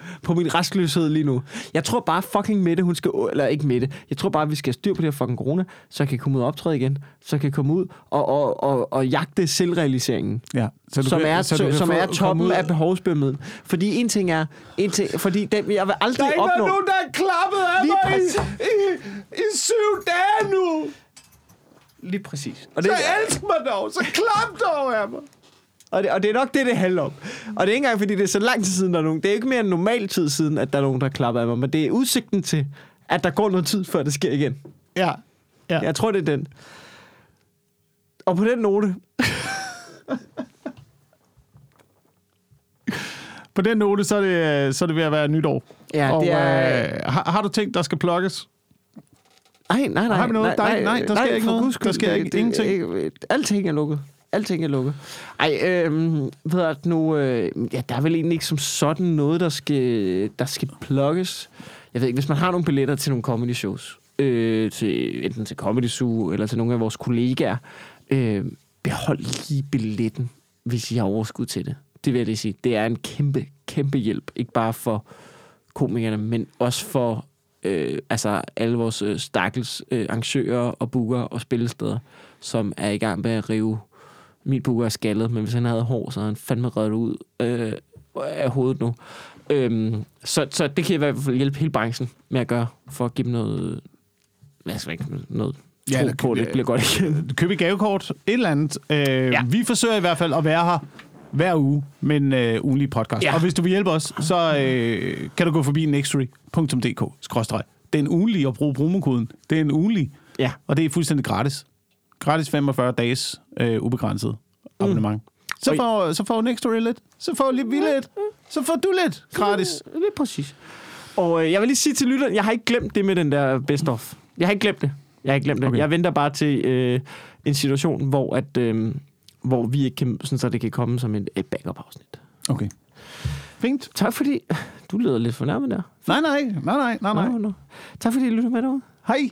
<laughs> på min restløshed lige nu. Jeg tror bare fucking Mette, hun skal... Eller ikke Mette. Jeg tror bare, vi skal have styr på det her fucking corona, så jeg kan komme ud og optræde igen. Så jeg kan komme ud og, og, og, og jagte selvrealiseringen. Ja. Så som kan- er, så du kan som få- er toppen ud- af behovspyramiden. Fordi en ting er... En ting, fordi den, jeg vil aldrig opnå... der er klappet af mig i, i, i syv dage nu. Lige præcis. Og det, Så elsk mig dog. Så klap dog af mig. Og det, og det er nok det, det handler om. Og det er ikke engang, fordi det er så lang tid siden, der er nogen. Det er ikke mere end normal tid siden, at der er nogen, der klapper af mig. Men det er udsigten til, at der går noget tid, før det sker igen. Ja. ja. Jeg tror, det er den. Og på den note, På den note, så er det, så er det ved at være nytår. Ja, og, det er- øh, har, har du tænkt, der skal plukkes? Nej, nej, nej. Har vi noget? Nej, Nej, nej, der sker ikke for noget. guds Der skyld. sker ikke- Det- det- ingenting. ikke- Alting er lukket. Alting er lukket. Ej, øh, ved at nu, øh, ja, der er vel egentlig ikke som sådan noget, der skal, der skal plukkes. Jeg ved ikke, hvis man har nogle billetter til nogle comedy shows, øh, til, enten til Comedy Zoo eller til nogle af vores kollegaer, øh, behold lige billetten, hvis I har overskud til det. Det vil jeg lige sige. Det er en kæmpe, kæmpe hjælp. Ikke bare for komikerne, men også for øh, altså alle vores øh, stakkels øh, arrangører og booker og spillesteder, som er i gang med at rive min booker er skaldet, men hvis han havde hår, så havde han fandme reddet ud øh, af hovedet nu. Øhm, så, så det kan i hvert fald hjælpe hele branchen med at gøre, for at give dem noget, hvad skal jeg ikke, noget Ja, tro på, det bliver godt igen. <laughs> Køb et gavekort, et eller andet. Øh, Ja. Vi forsøger i hvert fald at være her hver uge med en øh, ugenlig podcast. Ja. Og hvis du vil hjælpe os, så øh, kan du gå forbi nextory.dk. Det er en ugenlig at bruge promokoden. Det er en ugenlig, Ja. og det er fuldstændig gratis. Gratis 45 dages øh, ubegrænset abonnement. Så Og- får, så får Nextory lidt. Så får vi lidt. Så får du lidt gratis. Det er præcis. Og øh, jeg vil lige sige til lytteren, jeg har ikke glemt det med den der best of. Jeg har ikke glemt det. Jeg har ikke glemt det. Okay. Jeg venter bare til øh, en situation, hvor, at, øh, hvor vi ikke kan, sådan, så det kan komme som et, et backup-afsnit. Okay. Fint. Tak fordi... Du lyder lidt fornærmet der. Nej, nej, nej, nej, nej, nej. Nå, nå. Tak fordi I lytter med derude. Hej.